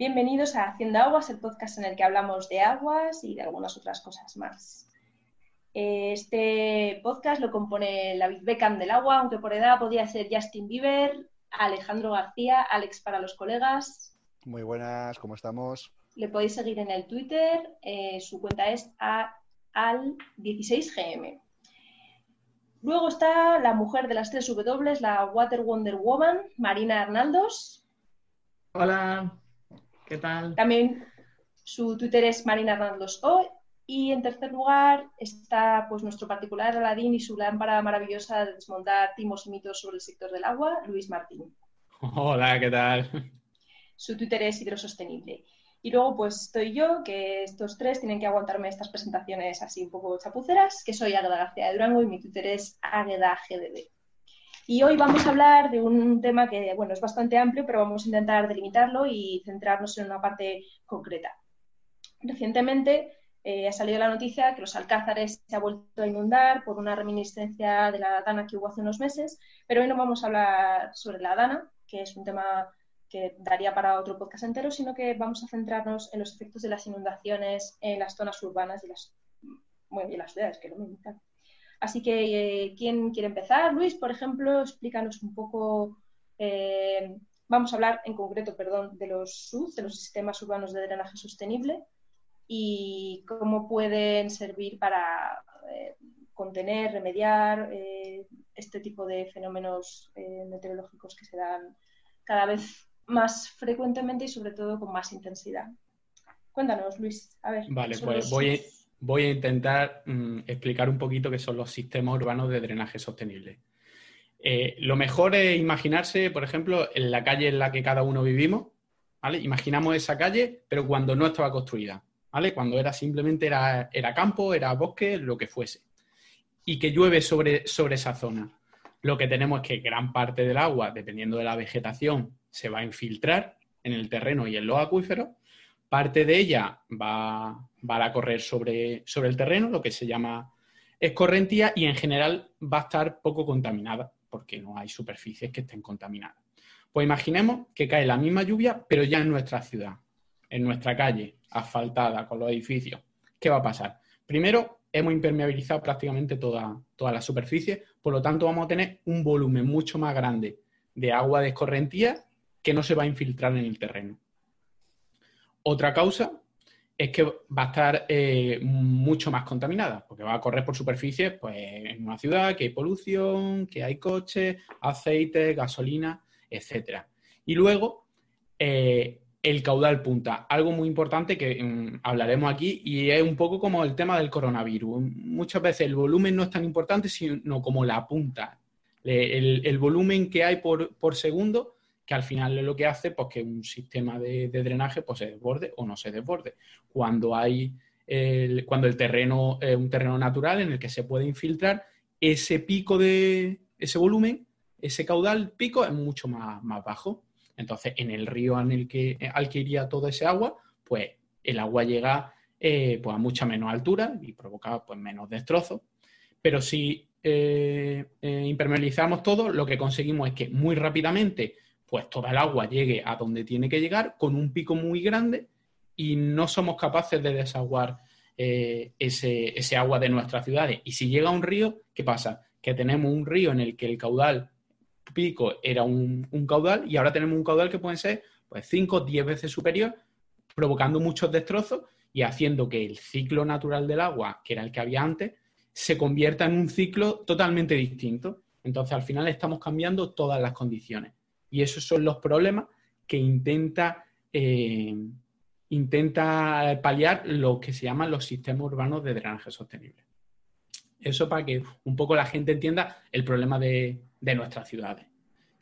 Bienvenidos a Haciendo Aguas, el podcast en el que hablamos de aguas y de algunas otras cosas más. Este podcast lo compone la Big Beckham del agua, aunque por edad podía ser Justin Bieber, Alejandro García, Alex para los colegas. Muy buenas, ¿cómo estamos? Le podéis seguir en el Twitter, eh, su cuenta es al16gm. Luego está la mujer de las tres W, la Water Wonder Woman, Marina Hernaldos. Hola, ¿qué tal? También su Twitter es Marina Hernaldos hoy. Y en tercer lugar está pues, nuestro particular Aladín y su lámpara maravillosa de desmontar timos y mitos sobre el sector del agua, Luis Martín. Hola, ¿qué tal? Su Twitter es hidrosostenible. Y luego pues estoy yo, que estos tres tienen que aguantarme estas presentaciones así un poco chapuceras, que soy Águeda García de Durango y mi Twitter es AguedaGDD. Y hoy vamos a hablar de un tema que, bueno, es bastante amplio, pero vamos a intentar delimitarlo y centrarnos en una parte concreta. Recientemente eh, ha salido la noticia que los Alcázares se ha vuelto a inundar por una reminiscencia de la Dana que hubo hace unos meses, pero hoy no vamos a hablar sobre la Dana, que es un tema que daría para otro podcast entero, sino que vamos a centrarnos en los efectos de las inundaciones en las zonas urbanas y las, bueno, y las ciudades, que lo me Así que, eh, ¿quién quiere empezar? Luis, por ejemplo, explícanos un poco. Eh, vamos a hablar en concreto, perdón, de los SUD, de los sistemas urbanos de drenaje sostenible y cómo pueden servir para eh, contener, remediar este tipo de fenómenos meteorológicos que se dan cada vez más frecuentemente y sobre todo con más intensidad. Cuéntanos, Luis. A ver. Vale, pues voy, voy, a intentar mm, explicar un poquito qué son los sistemas urbanos de drenaje sostenible. Eh, lo mejor es imaginarse, por ejemplo, en la calle en la que cada uno vivimos, ¿vale? Imaginamos esa calle, pero cuando no estaba construida, ¿vale? Cuando era simplemente era, era campo, era bosque, lo que fuese. Y que llueve sobre, sobre esa zona. Lo que tenemos es que gran parte del agua, dependiendo de la vegetación se va a infiltrar en el terreno y en los acuíferos. Parte de ella va, a correr sobre, el terreno, lo que se llama escorrentía, y en general va a estar poco contaminada, porque no hay superficies que estén contaminadas. Pues imaginemos que cae la misma lluvia, pero ya en nuestra ciudad, en nuestra calle, asfaltada, con los edificios. ¿Qué va a pasar? Primero, hemos impermeabilizado prácticamente toda, toda la superficie, por lo tanto vamos a tener un volumen mucho más grande de agua de escorrentía que no se va a infiltrar en el terreno. Otra causa es que va a estar eh, mucho más contaminada, porque va a correr por superficies pues, en una ciudad que hay polución, que hay coches, aceite, gasolina, etc. Y luego, eh, el caudal punta, algo muy importante que mm, hablaremos aquí y es un poco como el tema del coronavirus. Muchas veces el volumen no es tan importante, sino como la punta. El, volumen que hay por, por segundo que al final lo que hace pues, que un sistema de, drenaje pues, se desborde o no se desborde. Cuando hay el, cuando el terreno es un terreno natural en el que se puede infiltrar, ese pico de ese volumen, ese caudal pico es mucho más, más bajo. Entonces, en el río en el que, al que iría todo ese agua, pues el agua llega eh, pues, a mucha menos altura y provoca pues, menos destrozos. Pero si eh, eh, impermeabilizamos todo, lo que conseguimos es que muy rápidamente pues toda el agua llegue a donde tiene que llegar con un pico muy grande y no somos capaces de desaguar eh, ese, agua de nuestras ciudades. Y si llega a un río, ¿qué pasa? Que tenemos un río en el que el caudal pico era un, caudal y ahora tenemos un caudal que puede ser pues 5 o 10 veces superior, provocando muchos destrozos y haciendo que el ciclo natural del agua, que era el que había antes, se convierta en un ciclo totalmente distinto. Entonces, al final estamos cambiando todas las condiciones. Y esos son los problemas que intenta, eh, intenta paliar lo que se llaman los sistemas urbanos de drenaje sostenible. Eso para que un poco la gente entienda el problema de, nuestras ciudades.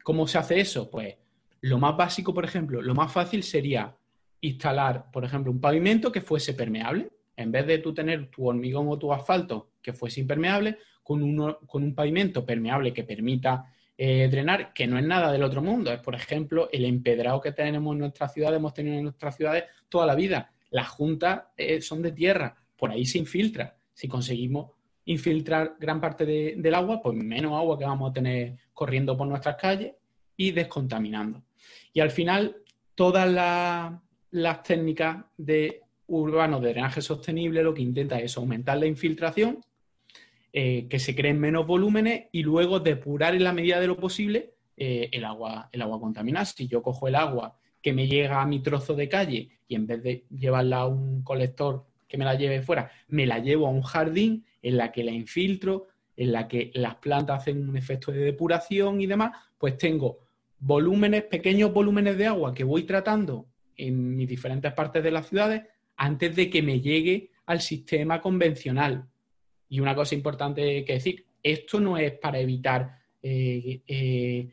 ¿Cómo se hace eso? Pues lo más básico, por ejemplo, lo más fácil sería instalar, por ejemplo, un pavimento que fuese permeable. En vez de tú tener tu hormigón o tu asfalto que fuese impermeable, con, uno, con un pavimento permeable que permita eh, drenar, que no es nada del otro mundo. Es, por ejemplo, el empedrado que tenemos en nuestras ciudades, hemos tenido en nuestras ciudades toda la vida. Las juntas eh, son de tierra, por ahí se infiltra. Si conseguimos infiltrar gran parte del agua, pues menos agua que vamos a tener corriendo por nuestras calles y descontaminando. Y al final, todas las las técnicas de urbanos de drenaje sostenible lo que intenta es aumentar la infiltración, eh, que se creen menos volúmenes y luego depurar en la medida de lo posible eh, el, agua, el agua contaminada. Si yo cojo el agua que me llega a mi trozo de calle y en vez de llevarla a un colector que me la lleve fuera, me la llevo a un jardín en la que la infiltro, en la que las plantas hacen un efecto de depuración y demás, pues tengo volúmenes, pequeños volúmenes de agua que voy tratando en mis diferentes partes de las ciudades antes de que me llegue al sistema convencional. Y una cosa importante que decir, esto no es para evitar eh, eh,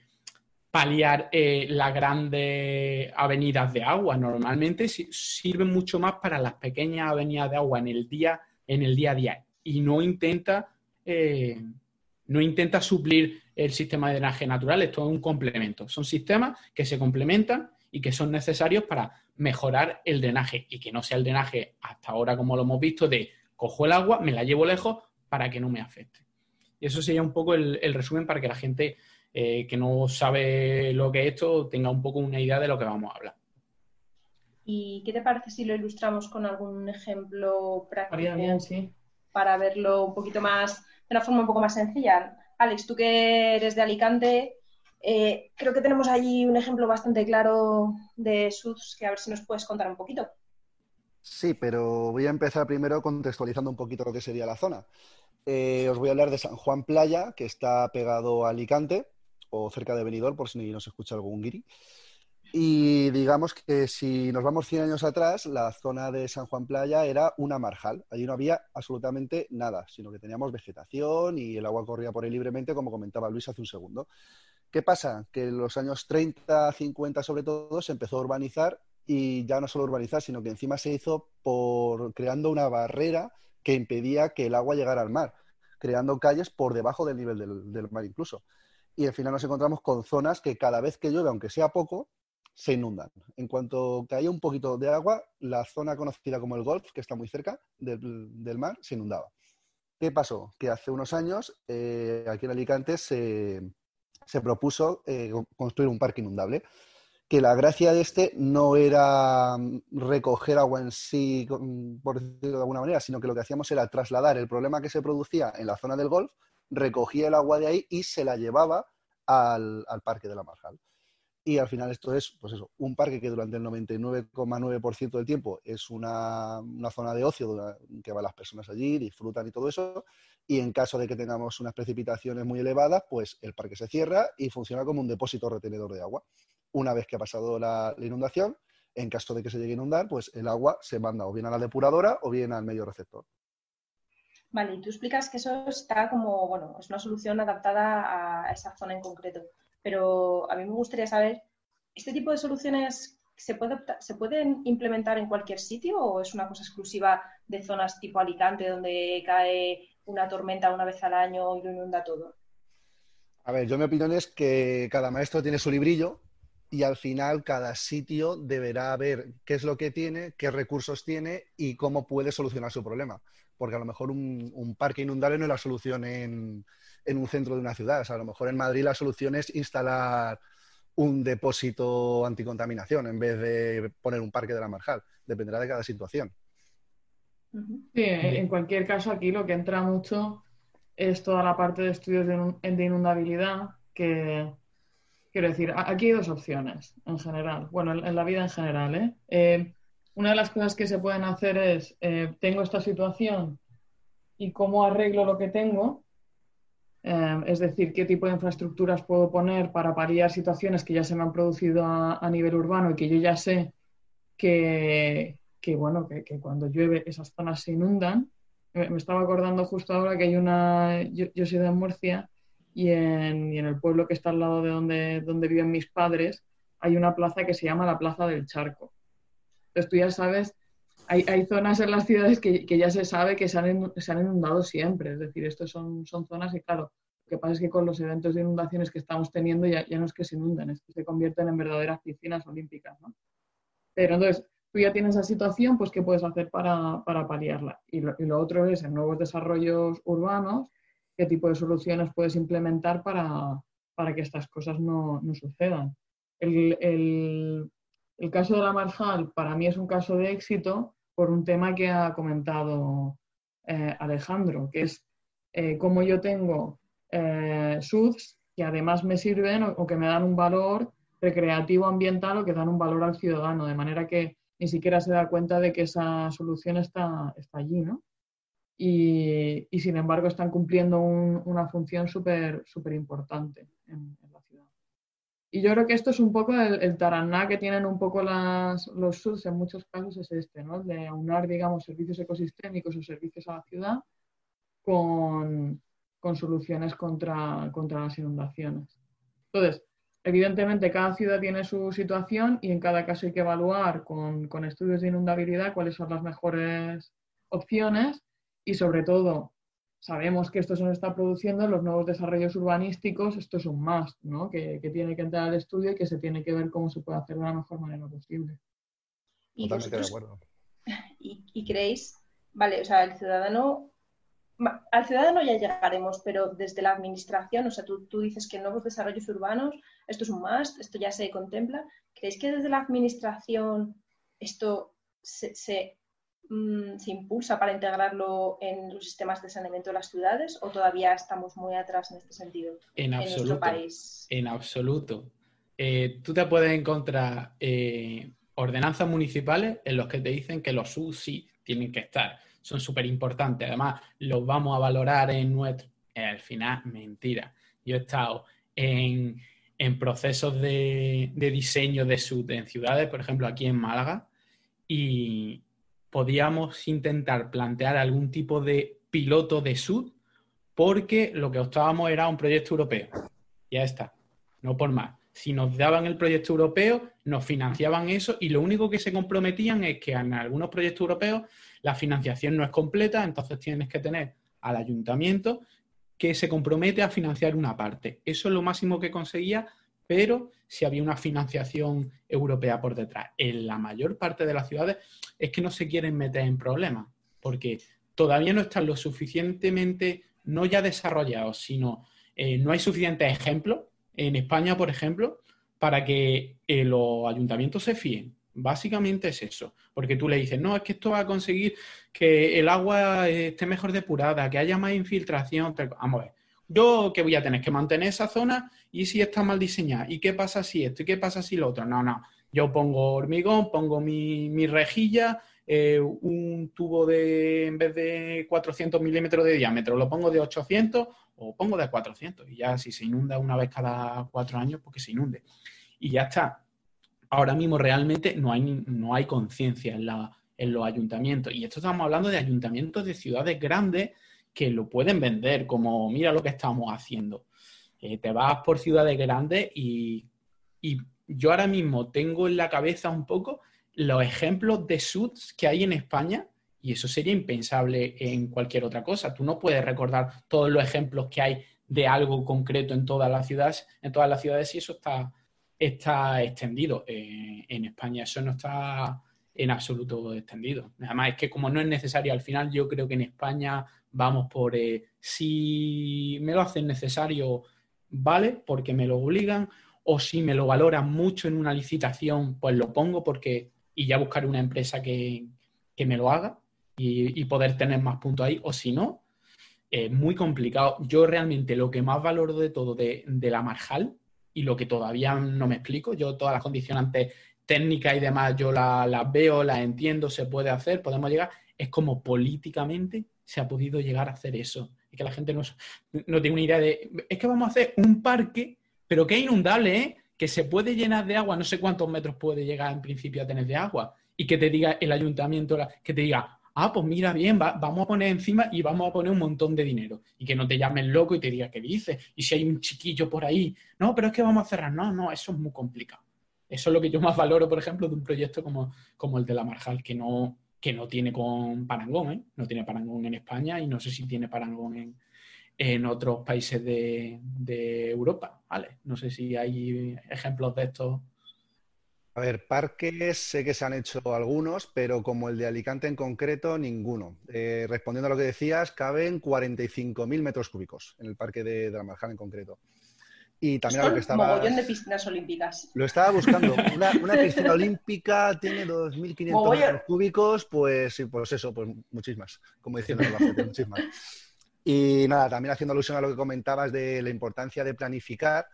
paliar eh, las grandes avenidas de agua. Normalmente sirven mucho más para las pequeñas avenidas de agua en el día, en el día a día y no intenta, no intenta suplir el sistema de drenaje natural. Esto es un complemento. Son sistemas que se complementan y que son necesarios para mejorar el drenaje y que no sea el drenaje hasta ahora como lo hemos visto de cojo el agua, me la llevo lejos para que no me afecte. Y eso sería un poco el, resumen para que la gente eh, que no sabe lo que es esto tenga un poco una idea de lo que vamos a hablar. ¿Y qué te parece si lo ilustramos con algún ejemplo práctico bien, sí. para verlo un poquito más, de una forma un poco más sencilla? Alex, tú que eres de Alicante, eh, creo que tenemos allí un ejemplo bastante claro de SUS que a ver si nos puedes contar un poquito. Sí, pero voy a empezar primero contextualizando un poquito lo que sería la zona. Eh, os voy a hablar de San Juan Playa, que está pegado a Alicante o cerca de Benidorm, por si nos escucha algún guiri. Y digamos que si nos vamos 100 años atrás, la zona de San Juan Playa era una marjal. Allí no había absolutamente nada, sino que teníamos vegetación y el agua corría por ahí libremente, como comentaba Luis hace un segundo. ¿Qué pasa? Que en los años 30, 50 sobre todo, se empezó a urbanizar y ya no solo urbanizar, sino que encima se hizo por creando una barrera que impedía que el agua llegara al mar, creando calles por debajo del nivel del, mar incluso. Y al final nos encontramos con zonas que cada vez que llueve, aunque sea poco, se inundan. En cuanto caía un poquito de agua, la zona conocida como el Golf, que está muy cerca del, mar, se inundaba. ¿Qué pasó? Que hace unos años eh, aquí en Alicante se, se propuso eh, construir un parque inundable, que la gracia de este no era mm, recoger agua en sí, por decirlo de alguna manera, sino que lo que hacíamos era trasladar el problema que se producía en la zona del golf, recogía el agua de ahí y se la llevaba al, parque de la Marjal. Y al final esto es, pues eso, un parque que durante el 99,9% del tiempo es una, una, zona de ocio que van las personas allí, disfrutan y todo eso, y en caso de que tengamos unas precipitaciones muy elevadas, pues el parque se cierra y funciona como un depósito retenedor de agua. Una vez que ha pasado la, inundación, en caso de que se llegue a inundar, pues el agua se manda o bien a la depuradora o bien al medio receptor. Vale, y tú explicas que eso está como, bueno, es una solución adaptada a esa zona en concreto. Pero a mí me gustaría saber, ¿este tipo de soluciones se, puede, se pueden implementar en cualquier sitio o es una cosa exclusiva de zonas tipo Alicante donde cae una tormenta una vez al año y lo inunda todo? A ver, yo mi opinión es que cada maestro tiene su librillo y al final cada sitio deberá ver qué es lo que tiene, qué recursos tiene y cómo puede solucionar su problema. Porque a lo mejor un, parque inundable no es la solución en, en, un centro de una ciudad. O sea, a lo mejor en Madrid la solución es instalar un depósito anticontaminación en vez de poner un parque de la Marjal. Dependerá de cada situación. Sí, en cualquier caso, aquí lo que entra mucho es toda la parte de estudios de inundabilidad, que quiero decir, aquí hay dos opciones en general, bueno, en, la vida en general. ¿eh? ¿eh? una de las cosas que se pueden hacer es, eh, tengo esta situación y cómo arreglo lo que tengo, eh, es decir, qué tipo de infraestructuras puedo poner para paliar situaciones que ya se me han producido a nivel urbano y que yo ya sé que, que bueno, que, cuando llueve esas zonas se inundan. Me, estaba acordando justo ahora que hay una, yo, soy de Murcia y en, y el pueblo que está al lado de donde, donde viven mis padres hay una plaza que se llama la Plaza del Charco. Entonces tú ya sabes, hay, hay zonas en las ciudades que, que, ya se sabe que se han, se han inundado siempre, es decir, estos son, son zonas y claro, lo que pasa es que con los eventos de inundaciones que estamos teniendo ya, ya no es que se inunden, es que se convierten en verdaderas piscinas olímpicas. ¿no? Pero entonces, tú ya tienes esa situación, pues ¿qué puedes hacer para, paliarla? Y lo, otro es en nuevos desarrollos urbanos, qué tipo de soluciones puedes implementar para, que estas cosas no, sucedan. El, El caso de la Marjal para mí es un caso de éxito por un tema que ha comentado eh, Alejandro, que es eh, cómo yo tengo eh, SUDs que además me sirven o, que me dan un valor recreativo ambiental o que dan un valor al ciudadano, de manera que ni siquiera se da cuenta de que esa solución está, está allí, ¿no? Y, sin embargo están cumpliendo una función súper súper importante en, la ciudad. Y yo creo que esto es un poco el, taraná que tienen un poco las, los SUDs en muchos casos es este, ¿no? De aunar, digamos, servicios ecosistémicos o servicios a la ciudad con, con soluciones contra, contra las inundaciones. Entonces, evidentemente cada ciudad tiene su situación y en cada caso hay que evaluar con, con estudios de inundabilidad cuáles son las mejores opciones y sobre todo sabemos que esto se nos está produciendo en los nuevos desarrollos urbanísticos, esto es un más, ¿no? que, que, tiene que entrar al estudio y que se tiene que ver cómo se puede hacer de la mejor manera posible. ¿Y, Totalmente de acuerdo. ¿Y, ¿Y creéis, vale, o sea, el ciudadano al ciudadano ya llegaremos, pero desde la administración, o sea, tú, dices que nuevos desarrollos urbanos, esto es un must, esto ya se contempla. ¿Creéis que desde la administración esto se, mm, se, impulsa para integrarlo en los sistemas de saneamiento de las ciudades o todavía estamos muy atrás en este sentido en, absoluto, nuestro país? En absoluto. Eh, tú te puedes encontrar eh, ordenanzas municipales en los que te dicen que los sí tienen que estar son súper importantes. Además, los vamos a valorar en nuestro... al final, mentira. Yo he estado en, procesos de, diseño de SUD en ciudades, por ejemplo, aquí en Málaga, y podíamos intentar plantear algún tipo de piloto de SUD porque lo que optábamos era un proyecto europeo. Ya está, no por más. Si nos daban el proyecto europeo, nos financiaban eso y lo único que se comprometían es que en algunos proyectos europeos la financiación no es completa, entonces tienes que tener al ayuntamiento que se compromete a financiar una parte. Eso es lo máximo que conseguía, pero si había una financiación europea por detrás. En la mayor parte de las ciudades es que no se quieren meter en problemas, porque todavía no están lo suficientemente, no ya desarrollados, sino eh, no hay suficientes ejemplos. En España, por ejemplo, para que eh, los ayuntamientos se fíen. Básicamente es eso, porque tú le dices, no, es que esto va a conseguir que el agua esté mejor depurada, que haya más infiltración. Vamos a ver, yo que voy a tener que mantener esa zona y si está mal diseñada, y qué pasa si esto, y qué pasa si lo otro. No, no, yo pongo hormigón, pongo mi, rejilla, eh, un tubo de, en vez de 400 milímetros de diámetro, lo pongo de 800 o pongo de 400 y ya si se inunda una vez cada cuatro años, porque se inunde. Y ya está ahora mismo realmente no hay, no hay conciencia en, en los ayuntamientos. Y esto estamos hablando de ayuntamientos de ciudades grandes que lo pueden vender como, mira lo que estamos haciendo. Eh, te vas por ciudades grandes y, yo ahora mismo tengo en la cabeza un poco los ejemplos de SUDs que hay en España y eso sería impensable en cualquier otra cosa. Tú no puedes recordar todos los ejemplos que hay de algo concreto en todas las ciudades, en todas las ciudades y eso está, está extendido. Eh, en España eso no está en absoluto extendido. Además, es que como no es necesario al final, yo creo que en España vamos por eh, si me lo hacen necesario, vale, porque me lo obligan, o si me lo valoran mucho en una licitación, pues lo pongo porque y ya buscaré una empresa que, me lo haga y, poder tener más puntos ahí, o si no, es muy complicado. Yo realmente lo que más valoro de todo de, de la Marjal y lo que todavía no me explico. Yo todas las condicionantes técnicas y demás, yo las veo, las entiendo, se puede hacer, podemos llegar. Es como políticamente se ha podido llegar a hacer eso. Que la gente no, no tiene una idea de, es que vamos a hacer un parque, pero que es inundable, ¿eh? que se puede llenar de agua, no sé cuántos metros puede llegar en principio a tener de agua, y que te diga el ayuntamiento, que te diga, ah, pues mira bien, vamos a poner encima y vamos a poner un montón de dinero. Y que no te llamen loco y te diga qué dices. Y si hay un chiquillo por ahí, no, pero es que vamos a cerrar. No, no, eso es muy complicado. Eso es lo que yo más valoro, por ejemplo, de un proyecto como, como el de la Marjal, que no, que no tiene con parangón, ¿eh? No tiene parangón en España y no sé si tiene parangón en, en otros países de, de Europa, ¿vale? No sé si hay ejemplos de estos a ver, parques sé que se han hecho algunos, pero como el de Alicante en concreto, ninguno. Eh, respondiendo a lo que decías, caben 45.000 metros cúbicos en el parque de, Marjal en concreto. Y también lo que estaba. mogollón de piscinas olímpicas. Lo estaba buscando. Una, una piscina olímpica tiene 2.500 metros cúbicos, pues, pues eso, pues muchísimas. Como diciendo muchísimas. Y nada, también haciendo alusión a lo que comentabas de la importancia de planificar,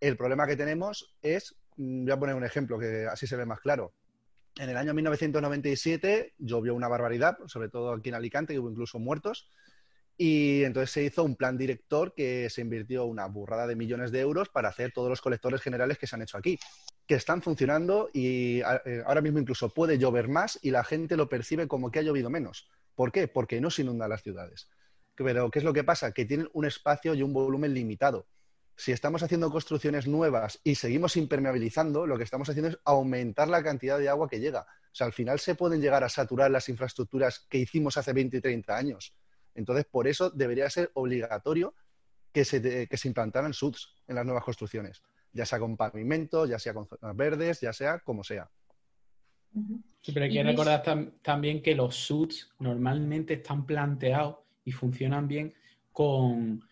el problema que tenemos es, mm, voy a poner un ejemplo que así se ve más claro. En el año 1997 llovió una barbaridad, sobre todo aquí en Alicante, que hubo incluso muertos. Y entonces se hizo un plan director que se invirtió una burrada de millones de euros para hacer todos los colectores generales que se han hecho aquí, que están funcionando y eh, ahora mismo incluso puede llover más y la gente lo percibe como que ha llovido menos. ¿Por qué? Porque no se inundan las ciudades. Pero ¿qué es lo que pasa? Que tienen un espacio y un volumen limitado. Si estamos haciendo construcciones nuevas y seguimos impermeabilizando, lo que estamos haciendo es aumentar la cantidad de agua que llega. O sea, al final se pueden llegar a saturar las infraestructuras que hicimos hace 20 y 30 años. Entonces, por eso debería ser obligatorio que se, que se implantaran SUDs en las nuevas construcciones, ya sea con pavimento, ya sea con zonas verdes, ya sea como sea. Sí, pero hay que recordar también que los SUDs normalmente están planteados y funcionan bien con,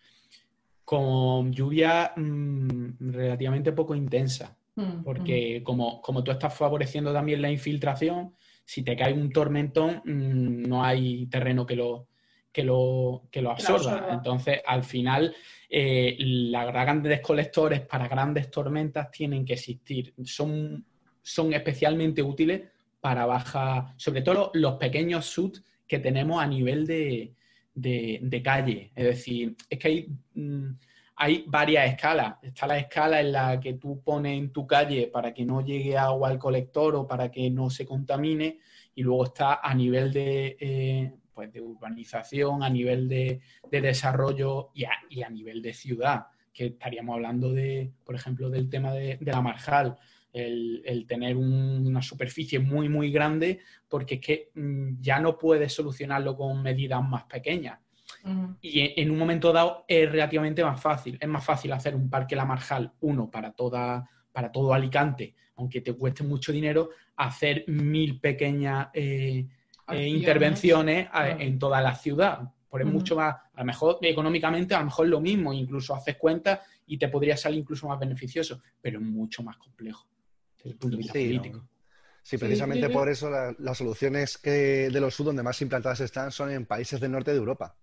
con lluvia mm, relativamente poco intensa. Mm, porque mm. como, como tú estás favoreciendo también la infiltración, si te cae un tormentón, no hay terreno que lo, que lo, que lo absorba. Entonces, al final, eh, las grandes colectores para grandes tormentas tienen que existir. Son, son especialmente útiles para baja, sobre todo los pequeños SUT que tenemos a nivel de, de, calle. Es decir, es que hay, mm, hay varias escalas. Está la escala en la que tú pones en tu calle para que no llegue agua al colector o para que no se contamine. Y luego está a nivel de, eh, pues, de urbanización, a nivel de, desarrollo y a, nivel de ciudad, que estaríamos hablando de, por ejemplo, del tema de, la marjal, el, tener una superficie muy, muy grande, porque es que mm, ya no puedes solucionarlo con medidas más pequeñas. Y en, un momento dado es relativamente más fácil. Es más fácil hacer un parque La Marjal, uno para, toda, para todo Alicante, aunque te cueste mucho dinero, hacer mil pequeñas eh, eh, intervenciones en toda la ciudad. Por es mucho más, a lo mejor económicamente, a lo mejor lo mismo, incluso haces cuenta y te podría salir incluso más beneficioso, pero es mucho más complejo desde el punto de vista político. Sí, precisamente por eso las soluciones que de los sud donde más implantadas están son en países del norte de Europa.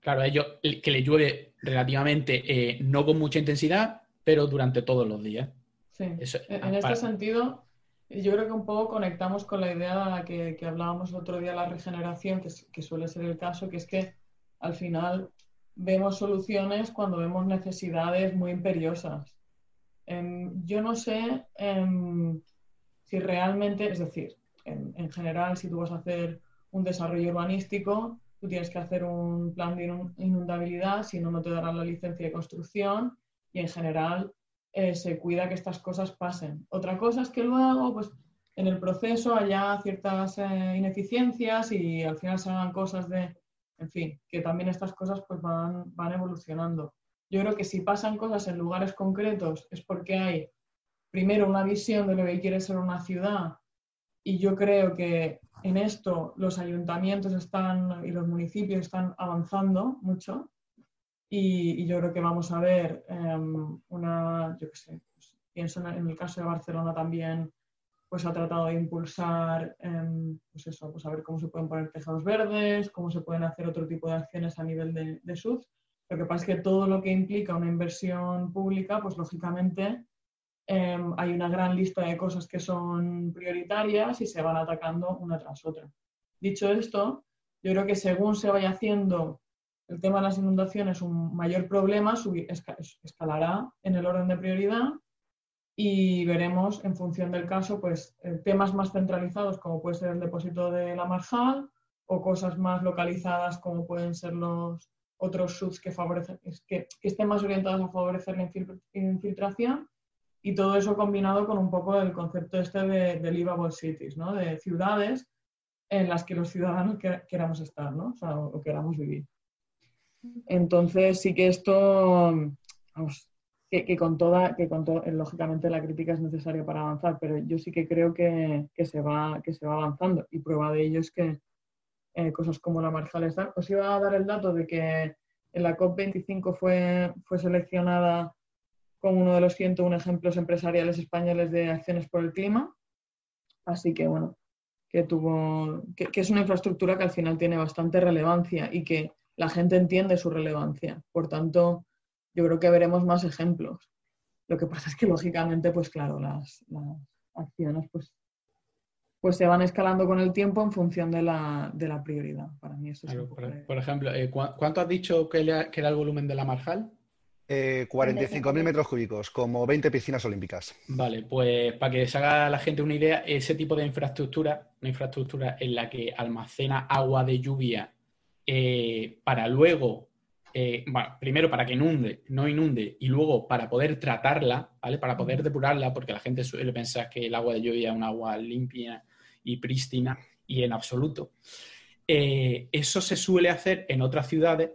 Claro, a ellos que le llueve relativamente, eh, no con mucha intensidad, pero durante todos los días. Sí. en este sentido, yo creo que un poco conectamos con la idea que, que hablábamos el otro día, la regeneración, que, suele ser el caso, que es que al final vemos soluciones cuando vemos necesidades muy imperiosas. Em, yo no sé em, si realmente, es decir, en, en, general, si tú vas a hacer un desarrollo urbanístico, tú tienes que hacer un plan de inundabilidad, si no, no te darán la licencia de construcción y en general eh, se cuida que estas cosas pasen. Otra cosa es que luego, pues, en el proceso haya ciertas eh, ineficiencias y al final se hagan cosas de, en fin, que también estas cosas pues van, van evolucionando. Yo creo que si pasan cosas en lugares concretos es porque hay, primero, una visión de lo que quiere ser una ciudad y yo creo que en esto los ayuntamientos están y los municipios están avanzando mucho y, yo creo que vamos a ver em, una, yo qué sé, pues, pienso en el caso de Barcelona también, pues ha tratado de impulsar, em, pues eso, pues a ver cómo se pueden poner tejados verdes, cómo se pueden hacer otro tipo de acciones a nivel de, de SUD. Lo que pasa es que todo lo que implica una inversión pública, pues lógicamente em, hay una gran lista de cosas que son prioritarias y se van atacando una tras otra. Dicho esto, yo creo que según se vaya haciendo el tema de las inundaciones un mayor problema, escalará en el orden de prioridad y veremos en función del caso pues eh, temas más centralizados como puede ser el depósito de la marjal o cosas más localizadas como pueden ser los otros subs que, favorecen, que, estén más orientados a favorecer la infiltración y todo eso combinado con un poco el concepto este de, de livable cities, ¿no? de ciudades en las que los ciudadanos queramos estar ¿no? o queramos vivir. Entonces sí que esto, vamos, que, con toda, que con lógicamente la crítica es necesaria para avanzar, pero yo sí que creo que, se, va, que se va avanzando y prueba de ello es que eh, cosas como la están. Os iba a dar el dato de que en la COP25 fue, fue seleccionada como uno de los 101 ejemplos empresariales españoles de acciones por el clima. Así que bueno, que tuvo, que, es una infraestructura que al final tiene bastante relevancia y que la gente entiende su relevancia. Por tanto, yo creo que veremos más ejemplos. Lo que pasa es que lógicamente, pues claro, las, las acciones pues pues se van escalando con el tiempo en función de la, prioridad. Para mí eso es por, ejemplo, eh, ¿cuánto has dicho que, era el volumen de la Marjal? Eh, 45.000 metros cúbicos, como 20 piscinas olímpicas. Vale, pues para que se haga la gente una idea, ese tipo de infraestructura, una infraestructura en la que almacena agua de lluvia eh, para luego, eh, bueno, primero para que inunde, no inunde, y luego para poder tratarla, ¿vale? Para poder depurarla, porque la gente suele pensar que el agua de lluvia es un agua limpia y prístina y en absoluto. Eh, eso se suele hacer en otras ciudades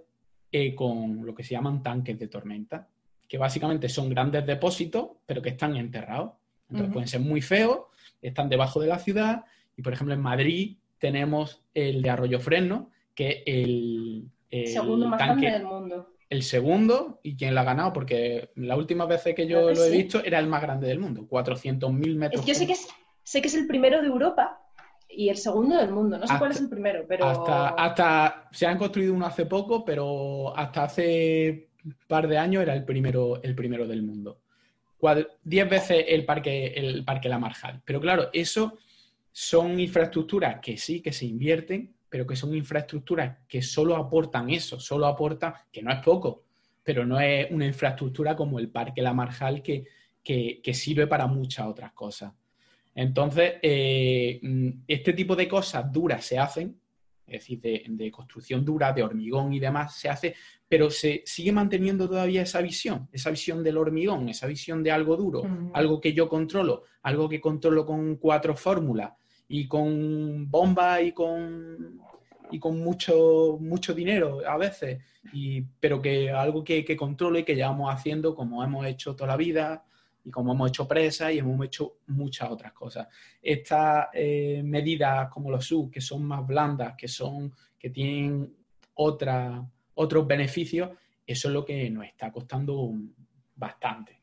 con lo que se llaman tanques de tormenta, que básicamente son grandes depósitos, pero que están enterrados. Entonces pueden ser muy feos, están debajo de la ciudad. Y por ejemplo, en Madrid tenemos el de Arroyo Fresno, que el, segundo más grande del mundo. El segundo, y quién lo ha ganado, porque la última vez que yo lo he visto era el más grande del mundo, 400.000 metros. Es que yo sé que es sé que es el primero de Europa y el segundo del mundo. No sé cuál es el primero, pero. Hasta, se han construido uno hace poco, pero hasta hace un par de años era el primero, el primero del mundo. Diez veces el parque, el parque La Marjal. Pero claro, eso son infraestructuras que sí, que se invierten, pero que son infraestructuras que solo aportan eso, solo aportan, que no es poco, pero no es una infraestructura como el Parque La Marjal que, que sirve para muchas otras cosas. Entonces, eh, mm, este tipo de cosas duras se hacen, es decir, de, construcción dura, de hormigón y demás, se hace, pero se sigue manteniendo todavía esa visión, esa visión del hormigón, esa visión de algo duro, algo que yo controlo, algo que controlo con cuatro fórmulas y con bombas y con, y con mucho, mucho dinero a veces, y, pero que algo que, que controlo y que llevamos haciendo como hemos hecho toda la vida, y como hemos hecho presas y hemos hecho muchas otras cosas. Estas eh, medidas como los SUB, que son más blandas, que, son, que tienen otra, otros beneficios, eso es lo que nos está costando bastante.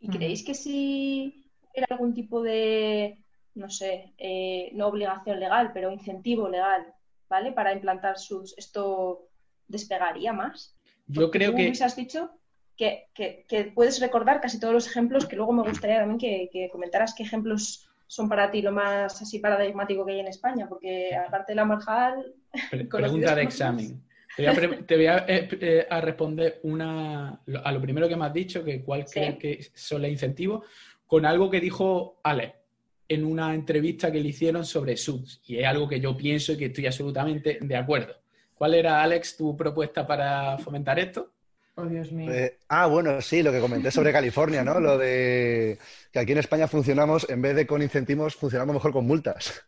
¿Y creéis que si era algún tipo de, no sé, eh, no obligación legal, pero incentivo legal, ¿vale? Para implantar sus, esto despegaría más? Yo creo que... has dicho que, puedes recordar casi todos los ejemplos, que luego me gustaría también que, comentaras qué ejemplos son para ti lo más así paradigmático que hay en España, porque aparte de la Marjal... pregunta de examen. Te voy, a, eh, eh, a, responder una, a lo primero que me has dicho, que cuál crees que son los incentivos, con algo que dijo Ale en una entrevista que le hicieron sobre subs, y es algo que yo pienso y que estoy absolutamente de acuerdo. ¿Cuál era, Alex, tu propuesta para fomentar esto? Oh, Dios mío. Eh, ah, bueno, sí, lo que comenté sobre California, ¿no? Lo de que aquí en España funcionamos, en vez de con incentivos, funcionamos mejor con multas.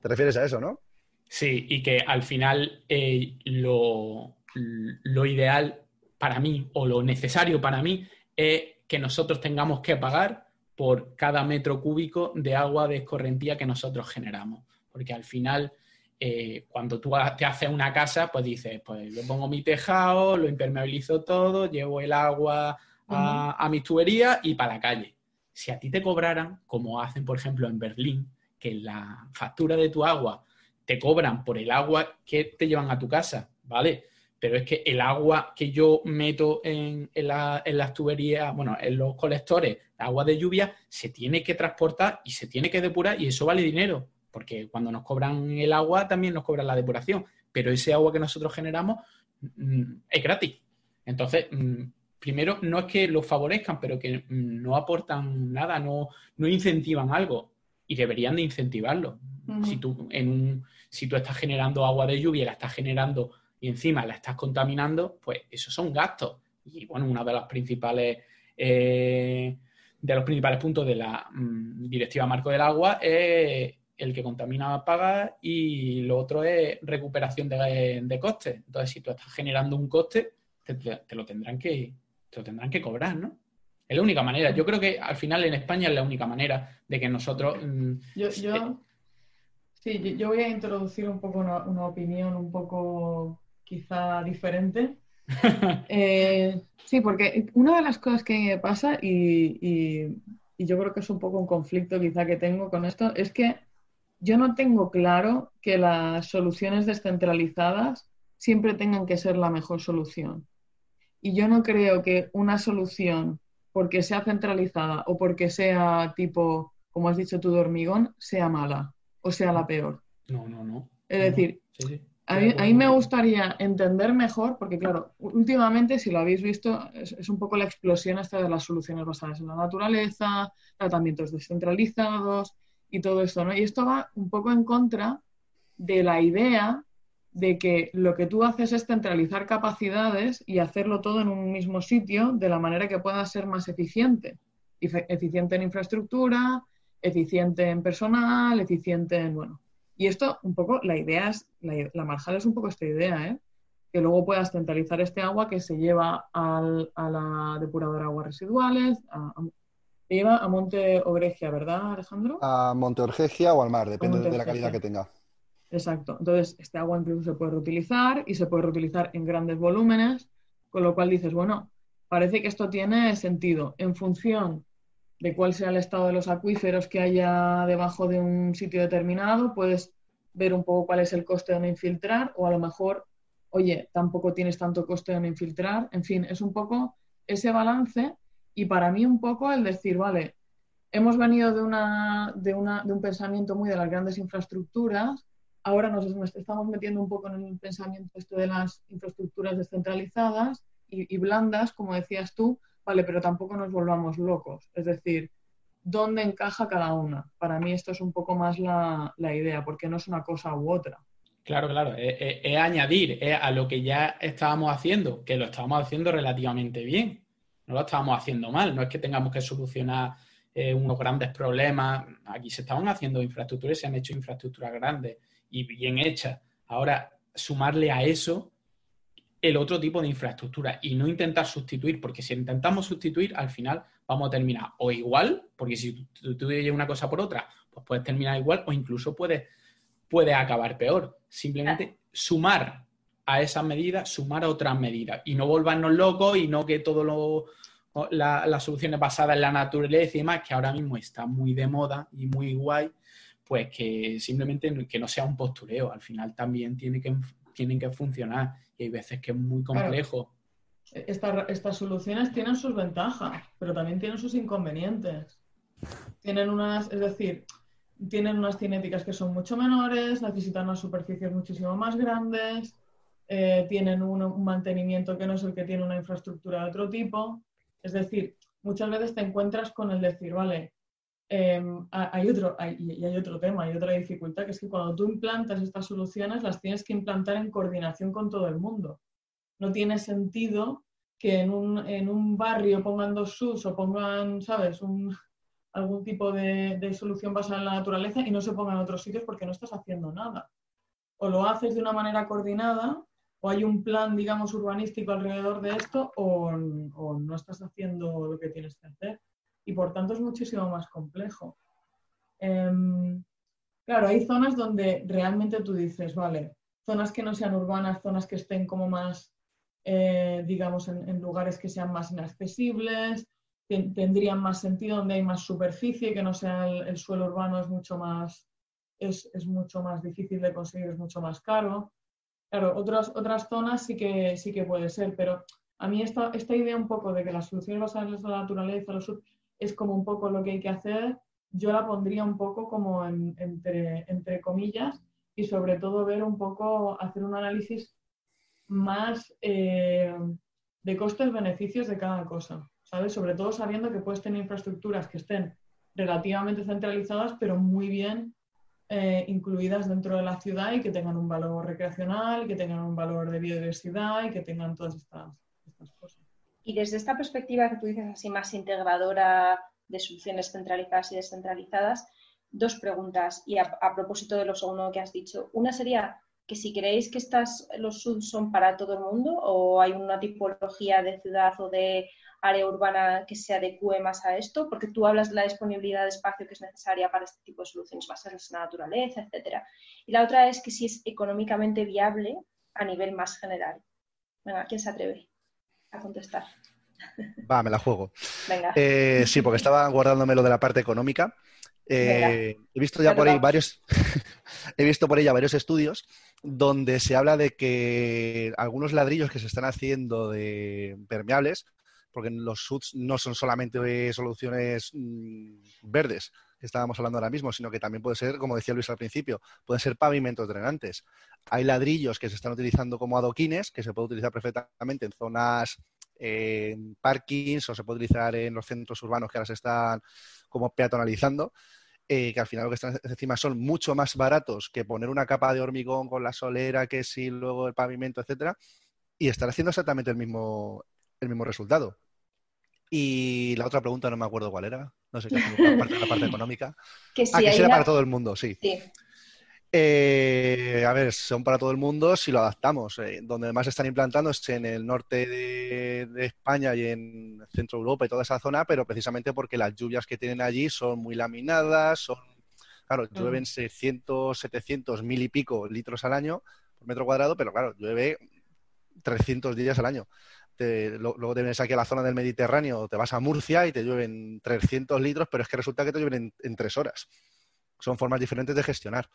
¿Te refieres a eso, no? Sí, y que al final eh, lo, lo ideal para mí o lo necesario para mí es que nosotros tengamos que pagar por cada metro cúbico de agua de escorrentía que nosotros generamos. Porque al final eh, cuando tú te haces una casa, pues dices, pues yo pongo mi tejado, lo impermeabilizo todo, llevo el agua a, mi tubería y para la calle. Si a ti te cobraran, como hacen, por ejemplo, en Berlín, que la factura de tu agua te cobran por el agua que te llevan a tu casa, ¿vale? Pero es que el agua que yo meto en, en las tuberías, bueno, en los colectores, agua de lluvia, se tiene que transportar y se tiene que depurar y eso vale dinero porque cuando nos cobran el agua también nos cobran la depuración, pero ese agua que nosotros generamos mm, es gratis. Entonces, mm, primero, no es que lo favorezcan, pero que mm, no aportan nada, no, no incentivan algo y deberían de incentivarlo. si, tú, en un, si tú estás generando agua de lluvia y la estás generando y encima la estás contaminando, pues esos son gastos. Y bueno, una de las principales... Eh, de los principales puntos de la Directiva Marco del Agua es el que contamina paga y lo otro es recuperación de, costes. Entonces, si tú estás generando un coste, te, lo tendrán que, te lo tendrán que cobrar, ¿no? Es la única manera. Yo creo que al final en España es la única manera de que nosotros... Mm, yo, yo, sí, yo voy a introducir un poco una, opinión un poco quizá diferente. Eh, sí, porque una de las cosas que me pasa, y, yo creo que es un poco un conflicto quizá que tengo con esto, es que yo no tengo claro que las soluciones descentralizadas siempre tengan que ser la mejor solución. Y yo no creo que una solución, porque sea centralizada o porque sea tipo, como has dicho tú, de hormigón, sea mala o sea la peor. No, no, no. Es decir, A, mí, me gustaría entender mejor, porque claro, últimamente, si lo habéis visto, es, un poco la explosión esta de las soluciones basadas en la naturaleza, tratamientos descentralizados y todo esto, ¿no? Y esto va un poco en contra de la idea de que lo que tú haces es centralizar capacidades y hacerlo todo en un mismo sitio de la manera que pueda ser más eficiente. Eficiente en infraestructura, eficiente en personal, eficiente en, bueno, y esto, un poco, la idea es, la, la marjal es un poco esta idea, ¿eh? que luego puedas centralizar este agua que se lleva al, a la depuradora de aguas residuales, a, lleva a Monte Ogregia, ¿verdad, Alejandro? A Monte Orgegia o al mar, depende de la calidad que tenga. Exacto. Entonces, este agua incluso se puede reutilizar y se puede reutilizar en grandes volúmenes, con lo cual dices, bueno, parece que esto tiene sentido. En función de cuál sea el estado de los acuíferos que haya debajo de un sitio determinado, puedes ver un poco cuál es el coste de no infiltrar o a lo mejor, oye, tampoco tienes tanto coste de no infiltrar. En fin, es un poco ese balance y para mí un poco el decir, vale, hemos venido de, una, de, una, de un pensamiento muy de las grandes infraestructuras, ahora nos estamos metiendo un poco en el pensamiento esto de las infraestructuras descentralizadas y, y blandas, como decías tú, Vale, pero tampoco nos volvamos locos. Es decir, ¿dónde encaja cada una? Para mí esto es un poco más la, idea, porque no es una cosa u otra. Claro, claro, es, añadir a lo que ya estábamos haciendo, que lo estábamos haciendo relativamente bien, no lo estábamos haciendo mal, no es que tengamos que solucionar eh, unos grandes problemas, aquí se estaban haciendo infraestructuras, se han hecho infraestructuras grandes y bien hechas. Ahora, sumarle a eso el otro tipo de infraestructura y no intentar sustituir, porque si intentamos sustituir, al final vamos a terminar o igual, porque si tú, tú, una cosa por otra, pues puedes terminar igual o incluso puedes, puede acabar peor. Simplemente sumar a esas medidas, sumar a otras medidas y no volvernos locos y no que todo lo las soluciones basadas en la naturaleza y demás, que ahora mismo está muy de moda y muy guay, pues que simplemente que no sea un postureo, al final también tiene que, tienen que funcionar y hay veces que es muy complejo. estas soluciones tienen sus ventajas, pero también tienen sus inconvenientes. Tienen unas, es decir, tienen unas cinéticas que son mucho menores, necesitan unas superficies muchísimo más grandes, eh, tienen un, mantenimiento que no es el que tiene una infraestructura de otro tipo. Es decir, muchas veces te encuentras con el decir, vale, em, hay otro, hay otro tema, hay otra dificultad, que es que cuando tú implantas estas soluciones, las tienes que implantar en coordinación con todo el mundo. No tiene sentido que en un, en un barrio pongan dos SUS o pongan, ¿sabes?, algún tipo de, de, solución basada en la naturaleza y no se pongan en otros sitios porque no estás haciendo nada. O lo haces de una manera coordinada o hay un plan, digamos, urbanístico alrededor de esto o, no estás haciendo lo que tienes que hacer. Y por tanto es muchísimo más complejo. Em, claro, hay zonas donde realmente tú dices, vale, zonas que no sean urbanas, zonas que estén como más, eh, digamos, en, lugares que sean más inaccesibles, tendrían más sentido donde hay más superficie, que no sea el, suelo urbano es mucho más, es, es, mucho más difícil de conseguir, es mucho más caro. Claro, otras, otras zonas sí que, sí que puede ser, pero a mí esta, esta idea un poco de que las soluciones basadas en la naturaleza es como un poco lo que hay que hacer, yo la pondría un poco como entre, entre comillas y sobre todo ver un poco, hacer un análisis más eh, de costes-beneficios de cada cosa, ¿sabes? Sobre todo sabiendo que puedes tener infraestructuras que estén relativamente centralizadas, pero muy bien eh, incluidas dentro de la ciudad y que tengan un valor recreacional, que tengan un valor de biodiversidad y que tengan todas estas, cosas. Y desde esta perspectiva que tú dices así más integradora de soluciones centralizadas y descentralizadas, dos preguntas. Y a, propósito de lo segundo que has dicho, una sería que si creéis que estas, los SUD son para todo el mundo o hay una tipología de ciudad o de área urbana que se adecue más a esto, porque tú hablas de la disponibilidad de espacio que es necesaria para este tipo de soluciones basadas en la naturaleza, etcétera. Y la otra es que si es económicamente viable a nivel más general. Venga, ¿quién se atreve a contestar? Va, me la juego. Venga. Eh, sí, porque estaba guardándome lo de la parte económica. Eh, he visto ya por ahí varios, he visto por ella varios estudios donde se habla de que algunos ladrillos que se están haciendo de permeables, porque los SUDs no son solamente soluciones mm, verdes, que estábamos hablando ahora mismo, sino que también puede ser, como decía Luis al principio, pueden ser pavimentos drenantes. Hay ladrillos que se están utilizando como adoquines, que se puede utilizar perfectamente en zonas en parkings o se puede utilizar en los centros urbanos que ahora se están como peatonalizando. Eh, que al final lo que están encima son mucho más baratos que poner una capa de hormigón con la solera, que sí, luego el pavimento, etcétera, y están haciendo exactamente el mismo, el mismo resultado. Y la otra pregunta no me acuerdo cuál era. No sé qué la parte, la parte económica. Que ah, que sea para todo el mundo, sí. sí. Eh, a ver, son para todo el mundo si lo adaptamos. Eh, donde más están implantando es en el norte de, España y en Centro Europa y toda esa zona, pero precisamente porque las lluvias que tienen allí son muy laminadas, son, claro, mm. llueven 600, 700, mil y pico litros al año por metro cuadrado, pero claro, llueve 300 días al año. Luego te vienes aquí a la zona del Mediterráneo, te vas a Murcia y te llueven 300 litros, pero es que resulta que te llueven en tres horas. Son formas diferentes de gestionar.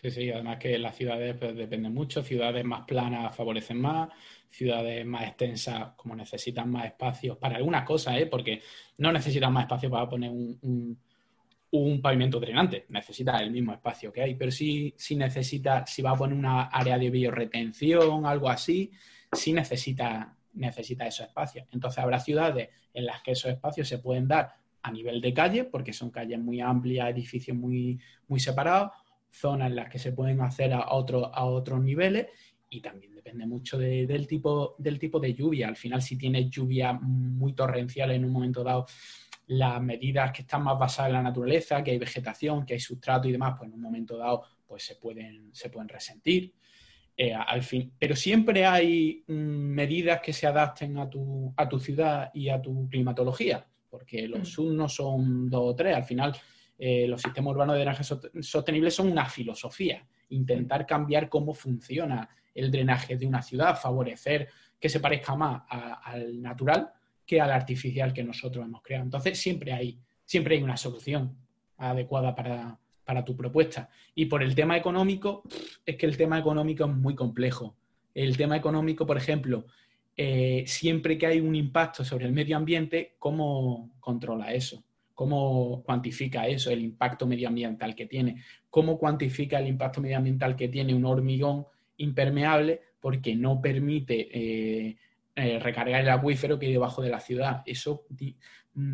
Sí, sí, además que las ciudades pues, dependen mucho, ciudades más planas favorecen más, ciudades más extensas como necesitan más espacios para algunas cosas, ¿eh? porque no necesitan más espacio para poner un, un, pavimento drenante, necesita el mismo espacio que hay, pero sí, sí necesita, si va a poner una área de biorretención, algo así, sí necesita, necesita esos espacios. Entonces habrá ciudades en las que esos espacios se pueden dar a nivel de calle, porque son calles muy amplias, edificios muy, muy separados, zonas en las que se pueden hacer a, otro, a otros niveles y también depende mucho del, tipo, del tipo de lluvia. Al final, si tienes lluvia muy torrencial en un momento dado, las medidas que están más basadas en la naturaleza, que hay vegetación, que hay sustrato y demás, pues en un momento dado pues se pueden, se pueden resentir. Eh, al fin, pero siempre hay mm, medidas que se adapten a tu, a tu ciudad y a tu climatología, porque los mm. sub no son dos o tres, al final eh, los sistemas urbanos de drenaje sostenible son una filosofía, intentar cambiar cómo funciona el drenaje de una ciudad, favorecer que se parezca más al natural que al artificial que nosotros hemos creado. Entonces, siempre hay, siempre hay una solución adecuada para, tu propuesta. Y por el tema económico, es que el tema económico es muy complejo. El tema económico, por ejemplo, eh, siempre que hay un impacto sobre el medio ambiente, ¿cómo controla eso? ¿Cómo cuantifica eso, el impacto medioambiental que tiene? ¿Cómo cuantifica el impacto medioambiental que tiene un hormigón impermeable porque no permite eh, eh, recargar el acuífero que hay debajo de la ciudad? Eso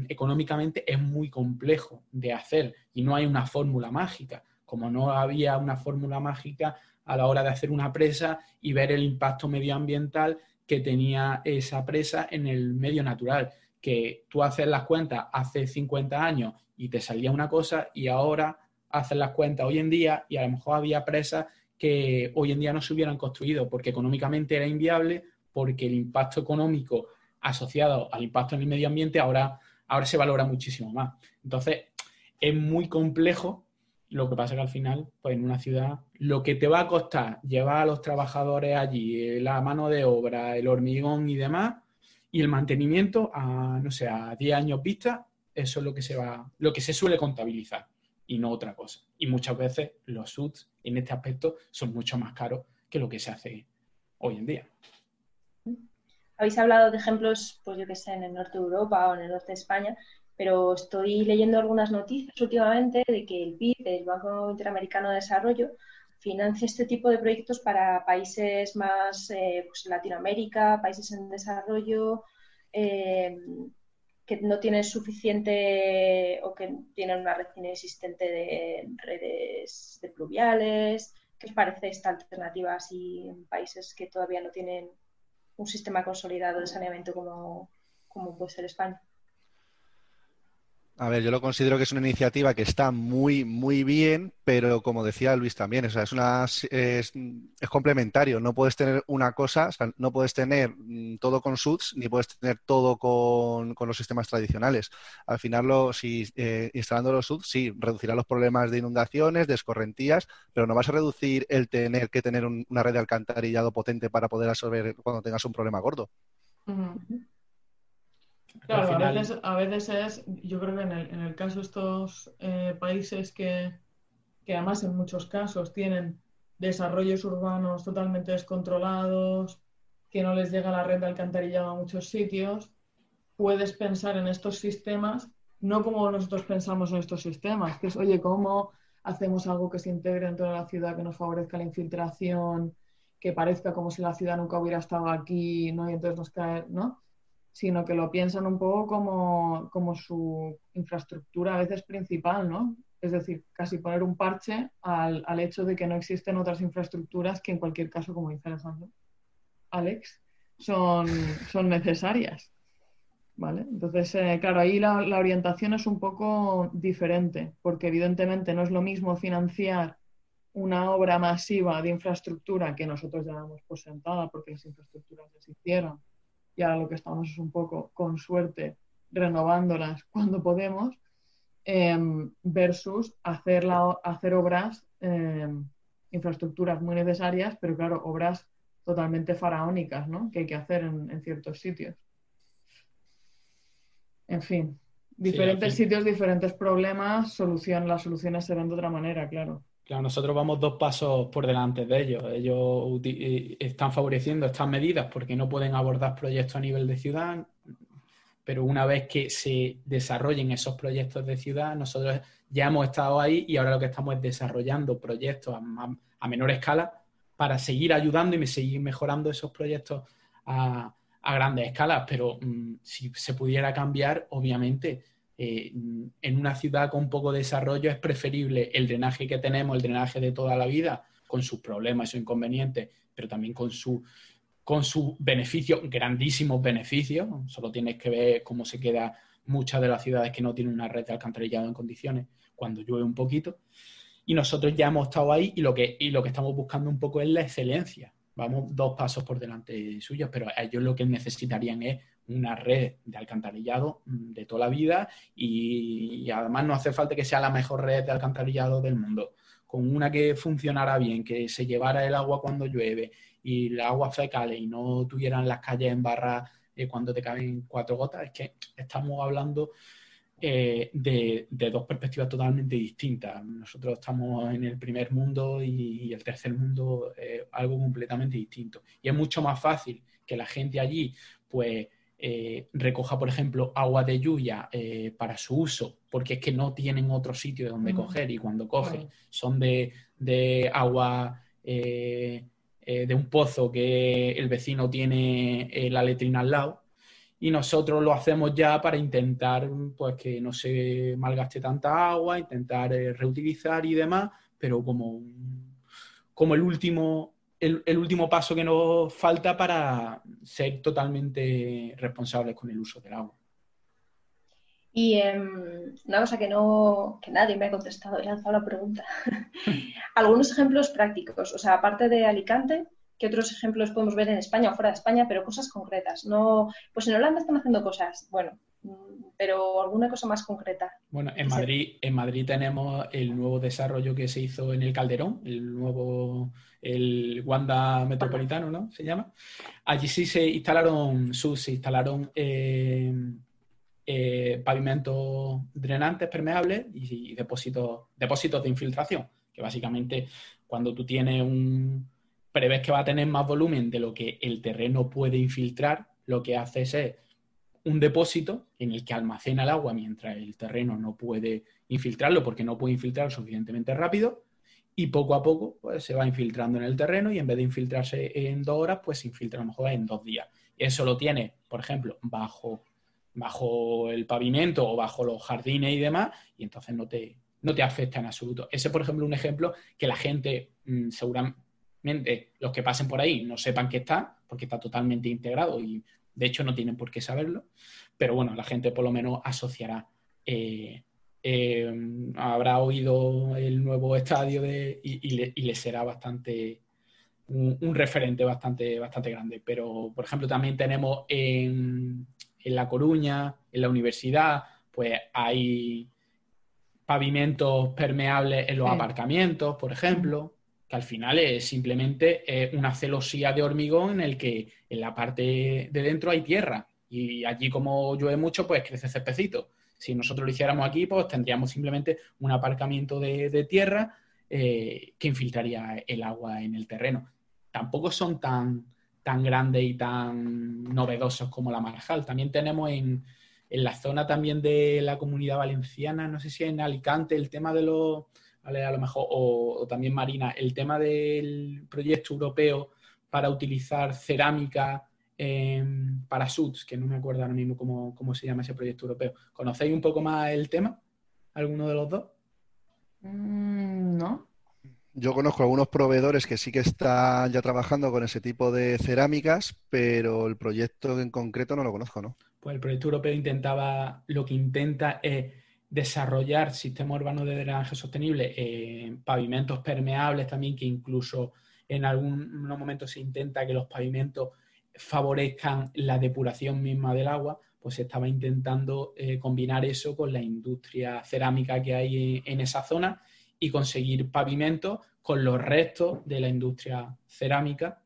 económicamente es muy complejo de hacer y no hay una fórmula mágica. Como no había una fórmula mágica a la hora de hacer una presa y ver el impacto medioambiental que tenía esa presa en el medio natural que tú haces las cuentas hace 50 años y te salía una cosa y ahora haces las cuentas hoy en día y a lo mejor había presas que hoy en día no se hubieran construido porque económicamente era inviable, porque el impacto económico asociado al impacto en el medio ambiente ahora, ahora se valora muchísimo más. Entonces, es muy complejo. Lo que pasa que al final, pues en una ciudad, lo que te va a costar llevar a los trabajadores allí, la mano de obra, el hormigón y demás, y el mantenimiento a, no sé, a 10 años vista, eso es lo que se va, lo que se suele contabilizar y no otra cosa. Y muchas veces los SUDs en este aspecto son mucho más caros que lo que se hace hoy en día. Habéis hablado de ejemplos, pues yo que sé, en el norte de Europa o en el norte de España, pero estoy leyendo algunas noticias últimamente de que el PIB, el Banco Interamericano de Desarrollo, financia este tipo de proyectos para países más, eh, pues Latinoamérica, países en desarrollo, eh, que no tienen suficiente o que tienen una red inexistente de redes de pluviales. ¿Qué os parece esta alternativa así en países que todavía no tienen un sistema consolidado de saneamiento como, como puede ser España? A ver, yo lo considero que es una iniciativa que está muy, muy bien, pero como decía Luis también, o sea, es, una, es, complementario. No puedes tener una cosa, o sea, no puedes tener mm, todo con SUDS ni puedes tener todo con, los sistemas tradicionales. Al final, lo, si eh, instalando los SUDS, sí, reducirá los problemas de inundaciones, de escorrentías, pero no vas a reducir el tener que tener una red de alcantarillado potente para poder absorber cuando tengas un problema gordo. Claro, a, veces, es, yo creo que en el, caso de estos eh, países que, además en muchos casos tienen desarrollos urbanos totalmente descontrolados, que no les llega la red de alcantarillado a muchos sitios, puedes pensar en estos sistemas no como nosotros pensamos en estos sistemas, que es, oye, ¿cómo hacemos algo que se integre dentro de la ciudad, que nos favorezca la infiltración, que parezca como si la ciudad nunca hubiera estado aquí, ¿no? Y entonces nos cae, ¿no? Sino que lo piensan un poco como, su infraestructura a veces principal, ¿no? Es decir, casi poner un parche al, hecho de que no existen otras infraestructuras que en cualquier caso, como dice Alejandro, Alex, son, son necesarias. ¿Vale? Entonces, eh, claro, ahí la, orientación es un poco diferente, porque evidentemente no es lo mismo financiar una obra masiva de infraestructura que nosotros ya damos por sentada, porque las infraestructuras se hicieron, y ahora lo que estamos es un poco, con suerte, renovándolas cuando podemos, em, versus hacer, hacer obras, em, infraestructuras muy necesarias, pero claro, obras totalmente faraónicas, ¿no? Que hay que hacer en, ciertos sitios. En fin, diferentes sitios, diferentes problemas, solución, las soluciones se ven de otra manera, claro. Nosotros vamos dos pasos por delante de ellos. Ellos eh, están favoreciendo estas medidas porque no pueden abordar proyectos a nivel de ciudad, pero una vez que se desarrollen esos proyectos de ciudad, nosotros ya hemos estado ahí y ahora lo que estamos es desarrollando proyectos a, menor escala para seguir ayudando y seguir mejorando esos proyectos a, grandes escalas. Pero mm, si se pudiera cambiar, obviamente eh, en una ciudad con poco desarrollo es preferible el drenaje que tenemos, el drenaje de toda la vida, con sus problemas y sus inconvenientes, pero también con su con sus beneficios, grandísimos beneficios. Solo tienes que ver cómo se queda muchas de las ciudades que no tienen una red de alcantarillado en condiciones cuando llueve un poquito. Y nosotros ya hemos estado ahí y lo que, y lo que estamos buscando un poco es la excelencia. Vamos dos pasos por delante suyos, pero ellos lo que necesitarían es una red de alcantarillado mm, de toda la vida y, además no hace falta que sea la mejor red de alcantarillado del mundo. Con una que funcionara bien, que se llevara el agua cuando llueve y el agua fecal y no tuvieran las calles en barra eh, cuando te caen cuatro gotas, es que estamos hablando eh, de, dos perspectivas totalmente distintas. Nosotros estamos en el primer mundo y, el tercer mundo es algo completamente distinto. Y es mucho más fácil que la gente allí, pues, eh, recoja, por ejemplo, agua de lluvia eh, para su uso, porque es que no tienen otro sitio de donde coger y cuando cogen son de, agua eh, de un pozo que el vecino tiene la letrina al lado y nosotros lo hacemos ya para intentar pues que no se malgaste tanta agua, intentar reutilizar y demás, pero como, como el último el, último paso que nos falta para ser totalmente responsables con el uso del agua. Y em, una cosa que no que nadie me ha contestado, he lanzado la pregunta. Algunos ejemplos prácticos, o sea, aparte de Alicante, ¿qué otros ejemplos podemos ver en España o fuera de España, pero cosas concretas? No, pues en Holanda están haciendo cosas, bueno, pero alguna cosa más concreta. Bueno, en Madrid, en Madrid tenemos el nuevo desarrollo que se hizo en el Calderón, el nuevo, el Wanda Metropolitano, ¿no? Se llama. Allí sí se instalaron, se instalaron eh, eh, pavimentos drenantes permeables y, depósitos, depósitos de infiltración, que básicamente cuando tú tienes un prevés que va a tener más volumen de lo que el terreno puede infiltrar, lo que haces es un depósito en el que almacena el agua mientras el terreno no puede infiltrarlo porque no puede infiltrar suficientemente rápido y poco a poco pues, se va infiltrando en el terreno y en vez de infiltrarse en dos horas, pues se infiltra a lo mejor en dos días. Eso lo tiene, por ejemplo, bajo, bajo el pavimento o bajo los jardines y demás, y entonces no te, no te afecta en absoluto. Ese, por ejemplo, un ejemplo que la gente, mm, seguramente, los que pasen por ahí no sepan que está, porque está totalmente integrado y de hecho, no tienen por qué saberlo, pero bueno, la gente por lo menos asociará. Eh, eh, habrá oído el nuevo estadio de, y, le, será bastante un, referente bastante, bastante grande. Pero, por ejemplo, también tenemos en, en La Coruña, en la universidad, pues hay pavimentos permeables en los aparcamientos, por ejemplo, que al final es simplemente una celosía de hormigón en el que en la parte de dentro hay tierra y allí como llueve mucho, pues crece cepecito. Si nosotros lo hiciéramos aquí, pues tendríamos simplemente un aparcamiento de, tierra eh, que infiltraría el agua en el terreno. Tampoco son tan, tan grandes y tan novedosos como la Marjal. También tenemos en, la zona también de la comunidad valenciana, no sé si en Alicante, el tema de los, a lo mejor, o, también Marina, el tema del proyecto europeo para utilizar cerámica para SUTS, que no me acuerdo ahora mismo cómo, se llama ese proyecto europeo. ¿Conocéis un poco más el tema? ¿Alguno de los dos? Mm, no. Yo conozco algunos proveedores que sí que están ya trabajando con ese tipo de cerámicas, pero el proyecto en concreto no lo conozco, ¿no? Pues el proyecto europeo intentaba, lo que intenta es desarrollar sistemas urbanos de drenaje sostenible, pavimentos permeables también, que incluso en algunos momentos se intenta que los pavimentos favorezcan la depuración misma del agua, pues se estaba intentando eh, combinar eso con la industria cerámica que hay en, esa zona y conseguir pavimentos con los restos de la industria cerámica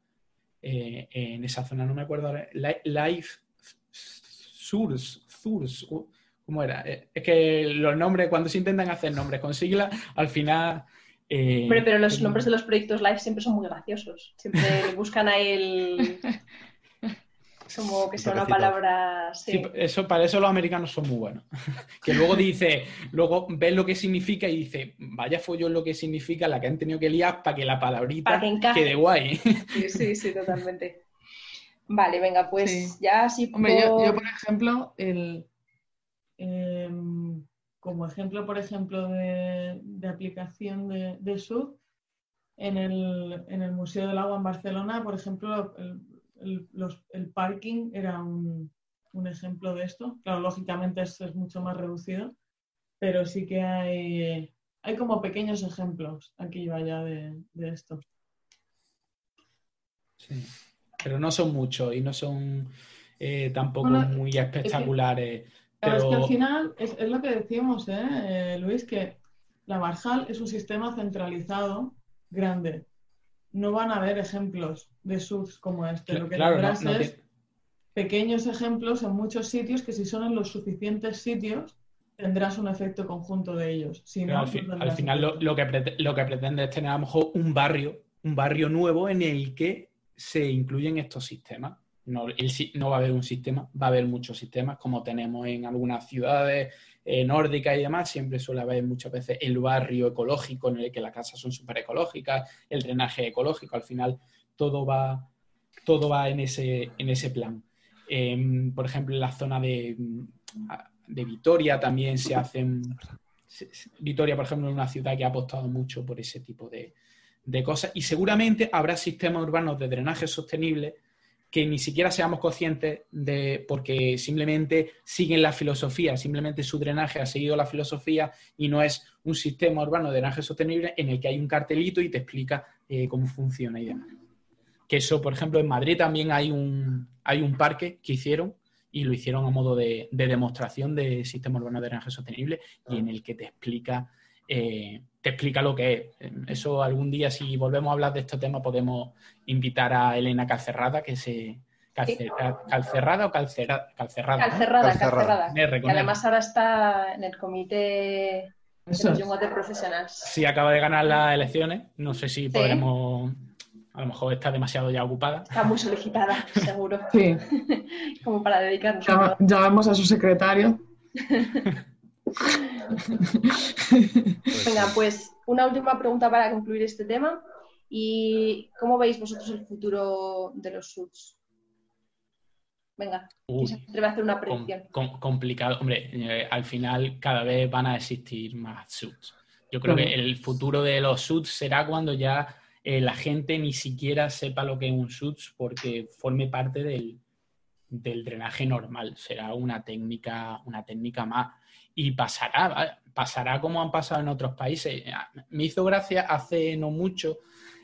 eh, en esa zona. No me acuerdo. Life Source, Source, ¿cómo era? Eh, es que los nombres, cuando se intentan hacer nombres con siglas, al final... pero los nombres de los proyectos Life siempre son muy graciosos. Siempre buscan a el como que sea una palabra. Sí. eso, para eso los americanos son muy buenos. que luego dice, luego ves lo que significa y dice, vaya follón lo que significa la que han tenido que liar para que la palabrita quede guay. sí, sí, sí, totalmente. Vale, venga, pues ya sí. Hombre, yo, por ejemplo, el, em, como ejemplo, por ejemplo, de, aplicación de, de SUD, en el, en el Museo del Agua en Barcelona, por ejemplo, el, el, parking era un, ejemplo de esto. Claro, lógicamente es, es, mucho más reducido, pero sí que hay, hay como pequeños ejemplos aquí vaya de, de esto. Sí, pero no son muchos y no son eh, tampoco muy espectaculares. Pero... es que al final es, lo que decíamos, ¿eh? ¿eh? Luis, que la Marjal es un sistema centralizado grande no van a haber ejemplos de subs como este. Lo que tendrás es pequeños ejemplos en muchos sitios que si son en los suficientes sitios tendrás un efecto conjunto de ellos. Si al, final lo, que lo que pretende es tener a lo mejor un barrio, un barrio nuevo en el que se incluyen estos sistemas. No, va a haber un sistema, va a haber muchos sistemas como tenemos en algunas ciudades eh, nórdica y demás, siempre suele haber muchas veces el barrio ecológico en el que las casas son súper ecológicas, el drenaje ecológico, al final todo va, todo va en, ese, en ese plan. Em, por ejemplo, en la zona de, de Vitoria también se hacen... Vitoria, por ejemplo, es una ciudad que ha apostado mucho por ese tipo de, de cosas y seguramente habrá sistemas urbanos de drenaje sostenible que ni siquiera seamos conscientes de, porque simplemente siguen la filosofía, simplemente su drenaje ha seguido la filosofía y no es un sistema urbano de drenaje sostenible en el que hay un cartelito y te explica eh, cómo funciona y demás. Que eso, por ejemplo, en Madrid también hay un, hay un parque que hicieron y lo hicieron a modo de, demostración de sistema urbano de drenaje sostenible y en el que te explica eh, te explica lo que es. Eso algún día, si volvemos a hablar de este tema, podemos invitar a Elena Calcerrada, que se... ¿Calcerrada o calcerada? Calcerrada, calcerrada. Y además ahora está en el comité de los de profesionales. Sí, acaba de ganar las elecciones. No sé si podremos... A lo mejor está demasiado ya ocupada. Está muy solicitada, seguro. Sí. Como para dedicarnos. Ya, vemos a su secretario. Venga, pues una última pregunta para concluir este tema. ¿Y cómo veis vosotros el futuro de los suits? Venga, te voy a hacer una predicción. complicado. Hombre, eh, al final cada vez van a existir más suits. Yo creo que el futuro de los suits será cuando ya eh, la gente ni siquiera sepa lo que es un suits porque forme parte del, del drenaje normal. Será una técnica, una técnica más y pasará, pasará como han pasado en otros países. Me hizo gracia hace no mucho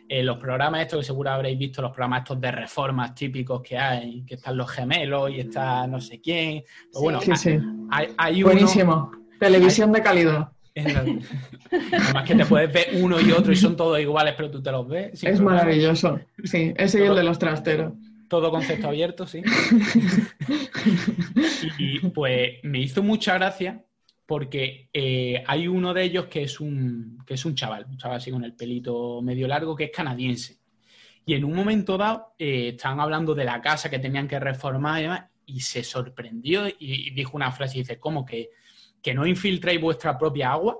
eh, los programas estos que seguro habréis visto, los programas estos de reformas típicos que hay, que están los gemelos y está no sé quién. Pues bueno, Hay, Buenísimo. Televisión de calidad. Además que te puedes ver uno y otro y son todos iguales, pero tú te los ves. Es maravilloso. Sí, ese es el de los trasteros. Todo concepto abierto, sí. y pues me hizo mucha gracia porque eh, hay uno de ellos que es, un, que es un chaval, un chaval así con el pelito medio largo, que es canadiense. Y en un momento dado eh, estaban hablando de la casa que tenían que reformar y demás, y se sorprendió y, dijo una frase, y dice, ¿cómo que, que no infiltráis vuestra propia agua?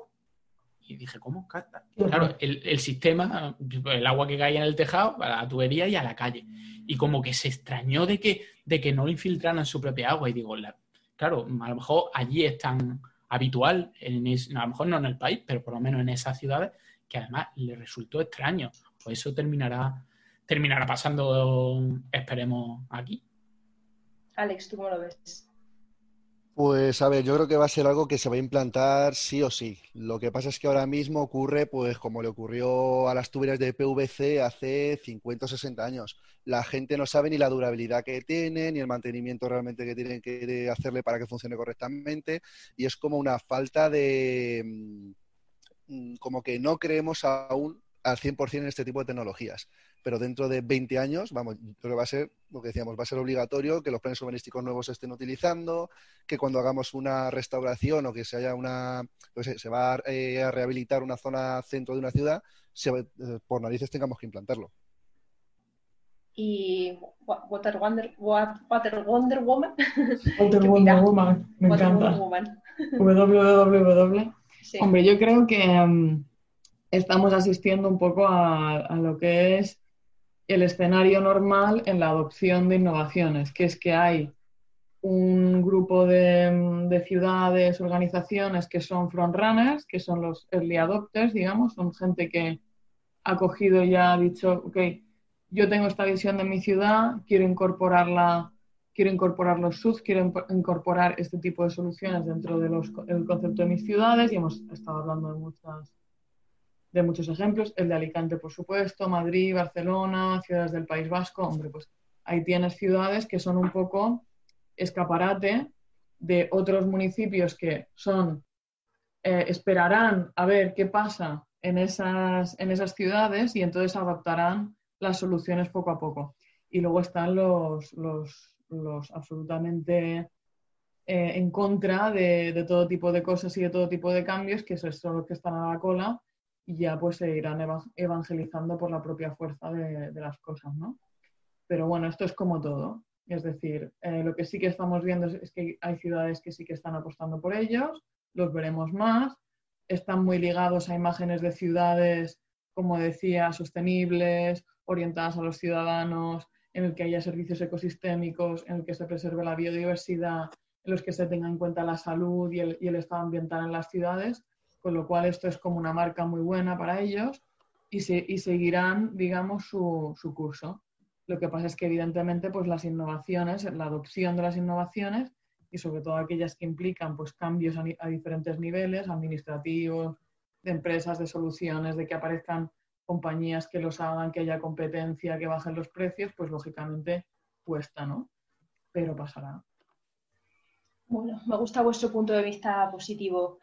Y dije, ¿cómo? Claro, el, sistema, el agua que cae en el tejado, a la tubería y a la calle. Y como que se extrañó de que, de que no infiltraran su propia agua. Y digo, claro, a lo mejor allí están habitual, en a lo mejor no en el país, pero por lo menos en esas ciudades, que además le resultó extraño. Pues eso terminará, terminará pasando, esperemos, aquí. Alex, ¿tú cómo lo ves? Pues a ver, yo creo que va a ser algo que se va a implantar sí o sí. Lo que pasa es que ahora mismo ocurre, pues como le ocurrió a las tuberías de PVC hace 50 o 60 años. La gente no sabe ni la durabilidad que tiene, ni el mantenimiento realmente que tienen que hacerle para que funcione correctamente. Y es como una falta de... Mm, como que no creemos aún al 100% en este tipo de tecnologías pero dentro de 20 años, vamos, creo que va a ser lo que decíamos, va a ser obligatorio que los planes urbanísticos nuevos se estén utilizando, que cuando hagamos una restauración o que se haya una, se va eh, a, rehabilitar una zona centro de una ciudad, eh, por narices tengamos que implantarlo. Y Water Wonder, Water Wonder Woman. Water Wonder Woman, me encanta. www. Hombre, yo creo que mm, estamos asistiendo un poco a, lo que es el escenario normal en la adopción de innovaciones, que es que hay un grupo de, ciudades, organizaciones que son frontrunners, que son los early adopters, digamos, son gente que ha cogido y ha dicho, ok, yo tengo esta visión de mi ciudad, quiero incorporarla, quiero incorporar los SUS, quiero incorporar este tipo de soluciones dentro del concepto de mis ciudades y hemos estado hablando de muchas de muchos ejemplos, el de Alicante, por supuesto, Madrid, Barcelona, ciudades del País Vasco, hombre, pues ahí tienes ciudades que son un poco escaparate de otros municipios que son, eh, esperarán a ver qué pasa en esas, en esas ciudades y entonces adaptarán las soluciones poco a poco. Y luego están los, los, los absolutamente eh, en contra de, de, todo tipo de cosas y de todo tipo de cambios, que son los que están a la cola y ya pues se irán evangelizando por la propia fuerza de, las cosas, ¿no? Pero bueno, esto es como todo. Es decir, eh, lo que sí que estamos viendo es, que hay ciudades que sí que están apostando por ellos, los veremos más, están muy ligados a imágenes de ciudades, como decía, sostenibles, orientadas a los ciudadanos, en el que haya servicios ecosistémicos, en el que se preserve la biodiversidad, en los que se tenga en cuenta la salud y el, y el estado ambiental en las ciudades con lo cual esto es como una marca muy buena para ellos y, seguirán, digamos, su, curso. Lo que pasa es que evidentemente pues las innovaciones, la adopción de las innovaciones y sobre todo aquellas que implican pues cambios a, diferentes niveles, administrativos, de empresas, de soluciones, de que aparezcan compañías que los hagan, que haya competencia, que bajen los precios, pues lógicamente cuesta, ¿no? Pero pasará. Bueno, me gusta vuestro punto de vista positivo.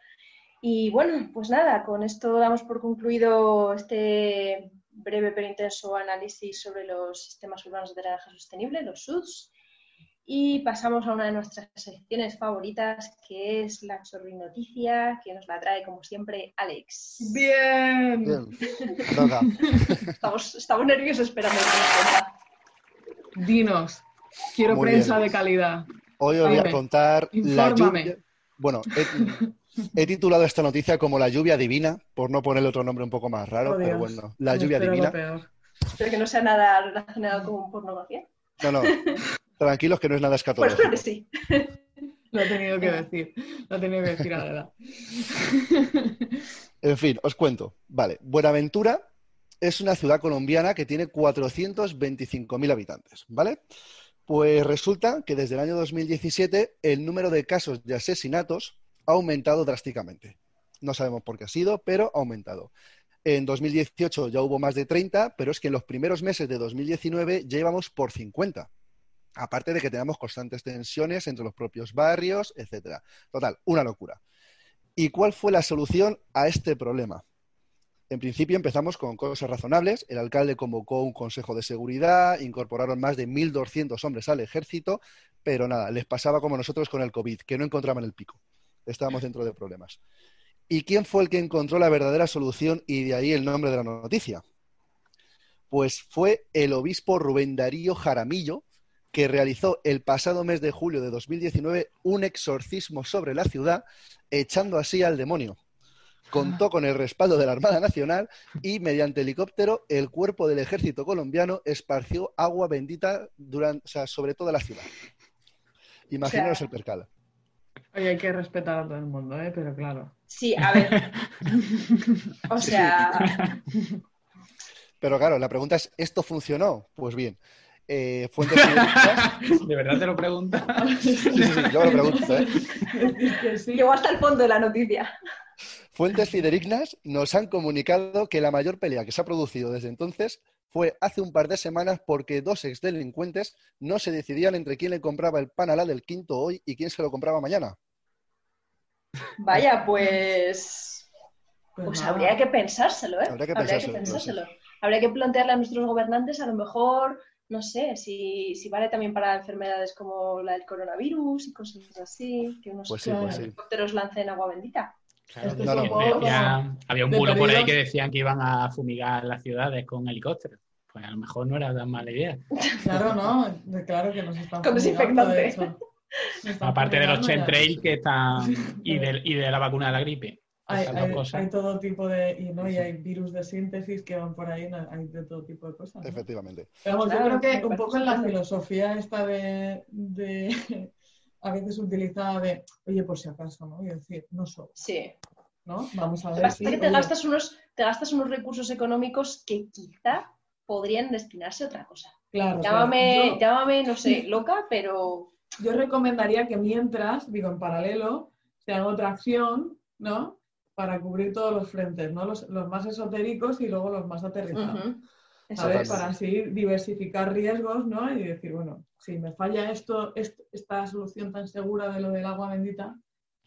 Y bueno, pues nada, con esto damos por concluido este breve pero intenso análisis sobre los sistemas urbanos de drenaje sostenible, los SUDS, y pasamos a una de nuestras secciones favoritas, que es la noticia que nos la trae, como siempre, Alex. ¡Bien! estamos, estamos, nerviosos esperando Dinos, quiero prensa de calidad. Hoy os voy a contar la lluvia... Bueno, He titulado esta noticia como la lluvia divina, por no ponerle otro nombre un poco más raro, oh, pero bueno, la lluvia divina. Espero que no sea nada relacionado con pornografía. No, no, tranquilos que no es nada escatológico. Pues claro sí. Lo he tenido que decir, lo he tenido que decir a la edad. En fin, os cuento. Vale, Buenaventura es una ciudad colombiana que tiene 425.000 habitantes, ¿vale? Pues resulta que desde el año 2017 el número de casos de asesinatos ha aumentado drásticamente. No sabemos por qué ha sido, pero ha aumentado. En 2018 ya hubo más de 30, pero es que en los primeros meses de 2019 ya íbamos por 50. Aparte de que tenemos constantes tensiones entre los propios barrios, etcétera. Total, una locura. ¿Y cuál fue la solución a este problema? En principio empezamos con cosas razonables. El alcalde convocó un consejo de seguridad, incorporaron más de 1.200 hombres al ejército, pero nada, les pasaba como nosotros con el COVID, que no encontraban el pico. Estábamos dentro de problemas. ¿Y quién fue el que encontró la verdadera solución y de ahí el nombre de la noticia? Pues fue el obispo Rubén Darío Jaramillo, que realizó el pasado mes de julio de 2019 un exorcismo sobre la ciudad, echando así al demonio. Contó con el respaldo de la Armada Nacional y mediante helicóptero el cuerpo del ejército colombiano esparció agua bendita durante, sobre toda la ciudad. Imaginaos el percal. Oye, hay que respetar a todo el mundo, ¿eh? pero claro. Sí, a ver. o sea. Pero claro, la pregunta es: ¿esto funcionó? Pues bien. Eh, fuentes ¿De verdad te lo preguntas? Sí, sí, sí, yo lo pregunto. ¿eh? Llegó hasta el fondo de la noticia. Fuentes fidedignas nos han comunicado que la mayor pelea que se ha producido desde entonces fue hace un par de semanas porque dos exdelincuentes no se decidían entre quién le compraba el pan a la del quinto hoy y quién se lo compraba mañana. Vaya, pues. Pues, Pues habría que pensárselo, ¿eh? Habría que Habría que pensárselo. Habría que plantearle a nuestros gobernantes, a lo mejor, no sé, si, si vale también para enfermedades como la del coronavirus y cosas así, que unos Pues sí, pues sí. helicópteros lancen agua bendita. Claro, Esto es un que poco ya había un bulo por ahí que decían que iban a fumigar las ciudades con helicópteros. Pues a lo mejor no era tan mala idea. Claro, ¿no? Claro que nos están Con fumigando, de desinfectante. hecho. Nos están Aparte de los chemtrails que están y de, y de la vacuna de la gripe. Hay, todo tipo de. Y, ¿no? y hay virus de síntesis que van por ahí, ¿no? hay de todo tipo de cosas. ¿no? Efectivamente. Pero vamos, Claro, yo creo que un poco en la filosofía esta de, de a veces utilizada de, oye, por si acaso, ¿no? Y decir, no solo, Sí. ¿no? Vamos a ver si, que te oye, gastas, unos, te gastas unos recursos económicos que quizá podrían destinarse a otra cosa. claro, claro. Llámame, Yo- llámame, no sé, loca, pero yo recomendaría que mientras, digo, en paralelo, se haga otra acción, ¿no? Para cubrir todos los frentes, ¿no? Los, los más esotéricos y luego los más aterrizados. Para así diversificar riesgos, ¿no? Y decir, bueno, si me falla esto, est- esta solución tan segura de lo del agua bendita,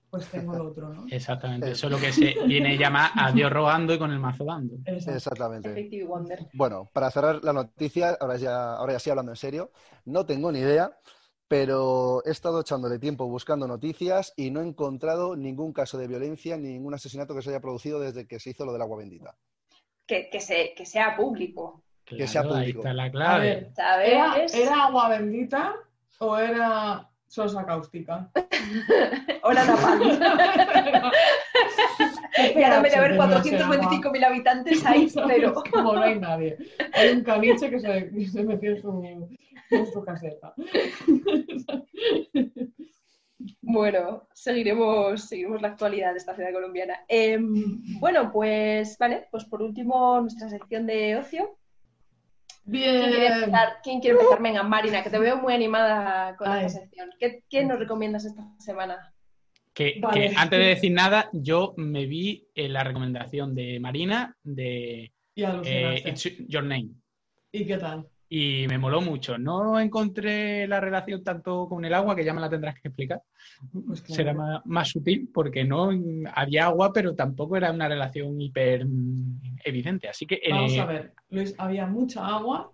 pues tengo lo otro, ¿no? Exactamente. Eso es lo que se viene llamar a Dios rogando y con el mazo dando. Exacto. Exactamente. Bueno, para cerrar la noticia, ahora ya, ahora ya sí hablando en serio, no tengo ni idea, pero he estado echándole tiempo buscando noticias y no he encontrado ningún caso de violencia ni ningún asesinato que se haya producido desde que se hizo lo del agua bendita. Que, que, se, que sea público, Que sea Claro, ahí público. está la A clave. ¿era, ¿era agua bendita o era sosa cáustica? Hora Napalm. Y ahora haber Tendría que ser agua. 425.000 habitantes, hay cero. Como no hay nadie. Hay un caniche que se, que se metió en su, en su caseta. Bueno, seguiremos, seguiremos la actualidad de esta ciudad colombiana. Em, bueno, pues vale, pues por último nuestra sección de ocio. ¿Quién quiere Bien. empezar? ¿Quién quiere empezar? Venga, Marina, que te veo muy animada con Ay. esta sección. ¿Qué, qué nos recomiendas esta semana? Que, Vale. que antes de decir nada, yo me vi en la recomendación de Marina de Y eh. It's Your Name. ¿Y qué tal? Y me moló mucho. No encontré la relación tanto con el agua, que ya me la tendrás que explicar. Pues claro. Será más, más sutil porque no había agua, pero tampoco era una relación hiper mm, evidente. Así que eh, Vamos a ver, Luis, había mucha agua.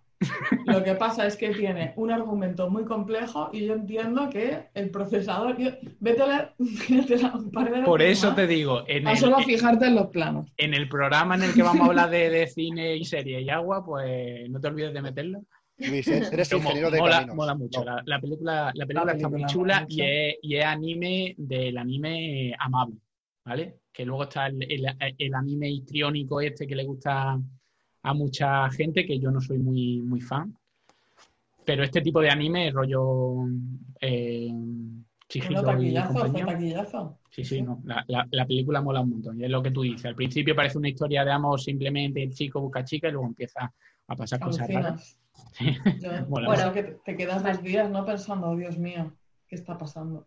Lo que pasa es que tiene un argumento muy complejo y yo entiendo que el procesador. yo- vete a leer un par de por eso más, te digo, en a el, solo fijarte en los planos. en el programa en el que vamos a hablar de, de cine y serie y agua, pues no te olvides de meterlo. Luis, eres Pero ingeniero de mola, caminos. mola mucho. No. La, la película, la película está muy chula es, y es anime del anime amable, ¿vale? Que luego está el, el- el anime histriónico este que le gusta a mucha gente, que yo no soy muy, muy fan. Pero este tipo de anime, rollo eh, Chihiro y taquillazo. Sí, sí, no. La, la- la película mola un montón. Y es lo que tú dices. Al principio parece una historia de amor, simplemente el chico busca chica y luego empieza a pasar cosas raras. Alucinas. Yo- Mola. bueno, que te- te quedas dos días no pensando, oh, Dios mío, ¿qué está pasando?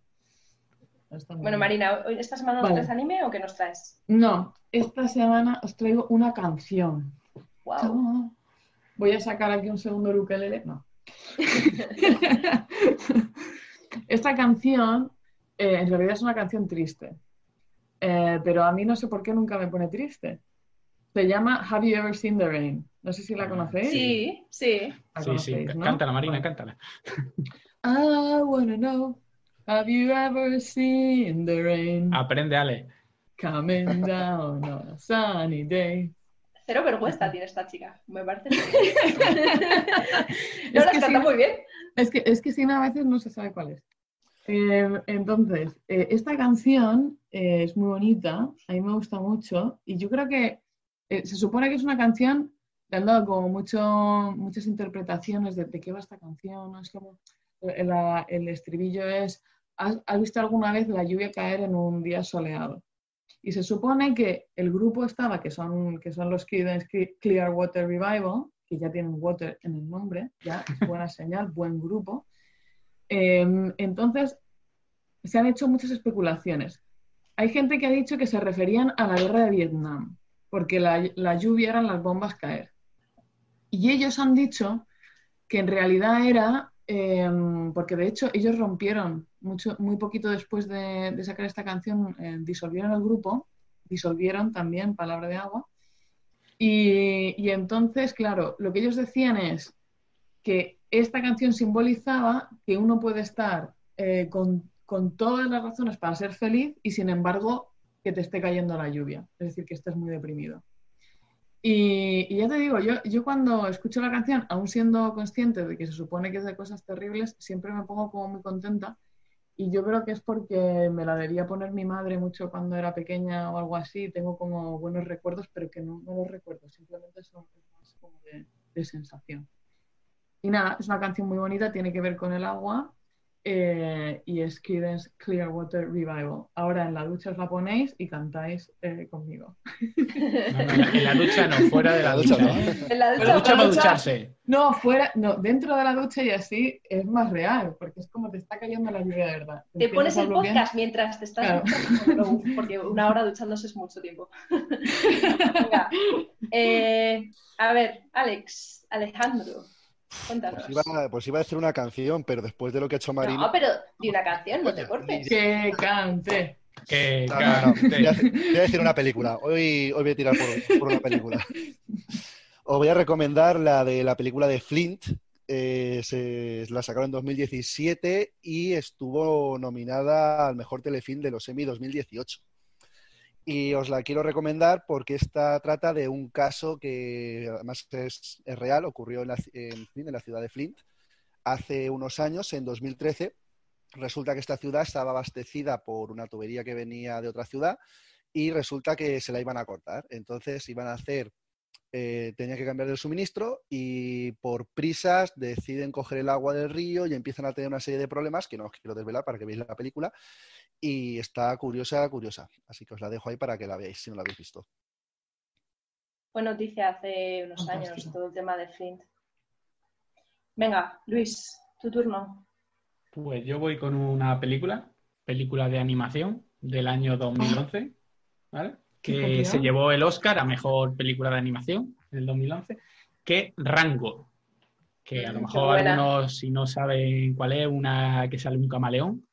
bueno, Marina, ¿esta semana nos traes anime o qué nos traes? No, esta semana os traigo una canción. Wow. Voy a sacar aquí un segundo ukelele. No. esta canción eh, en realidad es una canción triste. Eh, pero a mí no sé por qué nunca me pone triste. Se llama Have You Ever Seen the Rain? No sé si la conocéis. Sí, sí. sí, sí. Cántala, Marina, cántala. I wanna know, have you ever seen the rain? Aprende, Ale. Coming down on a sunny day. Cero vergüenza tiene esta chica, me parece. no, la canta muy bien. Es que, es que si no, a veces no se sabe cuál es. Eh, entonces, eh, esta canción eh, es muy bonita, a mí me gusta mucho y yo creo que se supone que es una canción, le han dado como mucho, muchas interpretaciones de, de, qué va esta canción, es como el estribillo es, ¿has, visto alguna vez la lluvia caer en un día soleado? Y se supone que el grupo estaba, que son, que son los Clear Water Revival, que ya tienen water en el nombre, ya es buena señal, buen grupo. Em, entonces, se han hecho muchas especulaciones. Hay gente que ha dicho que se referían a la guerra de Vietnam, porque la, la lluvia eran las bombas caer. Y ellos han dicho que en realidad era Em, porque de hecho ellos rompieron mucho, muy poquito después de, sacar esta canción, eh, disolvieron el grupo, disolvieron también Palabra de Agua. Y, entonces, claro, lo que ellos decían es que esta canción simbolizaba que uno puede estar eh, con, con todas las razones para ser feliz y sin embargo que te esté cayendo la lluvia, es decir, que estés muy deprimido. Y, ya te digo, yo, yo cuando escucho la canción, aún siendo consciente de que se supone que es de cosas terribles, siempre me pongo como muy contenta. Y yo creo que es porque me la debía poner mi madre mucho cuando era pequeña o algo así. Tengo como buenos recuerdos, pero que no, los recuerdo, simplemente son más como de, de sensación. Y nada, es una canción muy bonita, tiene que ver con el agua eh, y es Creedence Clearwater Revival. Ahora en la ducha os la ponéis y cantáis eh, conmigo. en, la, ducha no, fuera de la, ducha. En la ducha, para ducharse. No, fuera, no, dentro de la ducha y así es más real, porque es como te está cayendo la lluvia de verdad. Te, pones el podcast mientras te estás duchando, porque una hora duchándose es mucho tiempo. Eh, a ver, Alex, Alejandro. Cuéntanos. Pues iba, a decir una canción, pero después de lo que ha hecho Marina. No, pero di una canción, no te cortes. Que cante. Que cante. Voy, a, decir una película. Hoy, hoy voy a tirar por, una película. Os voy a recomendar la de la película de Flint. Eh, se, la sacaron en 2017 y estuvo nominada al mejor telefilm de los Emmy 2018. Y os la quiero recomendar porque esta trata de un caso que además es, real, ocurrió en la, en la ciudad de Flint hace unos años, en 2013. Resulta que esta ciudad estaba abastecida por una tubería que venía de otra ciudad y resulta que se la iban a cortar. Entonces iban a hacer, eh, tenía que cambiar el suministro y por prisas deciden coger el agua del río y empiezan a tener una serie de problemas que no os quiero desvelar para que veáis la película y está curiosa, curiosa. Así que os la dejo ahí para que la veáis si no la habéis visto. Fue noticia hace unos años todo el tema de Flint. Venga, Luis, tu turno. Pues yo voy con una película, película de animación del año 2011, ¿vale? que se llevó el Oscar a mejor película de animación en el 2011, que Rango, que a lo mejor algunos, si no saben cuál es, una que sale un camaleón,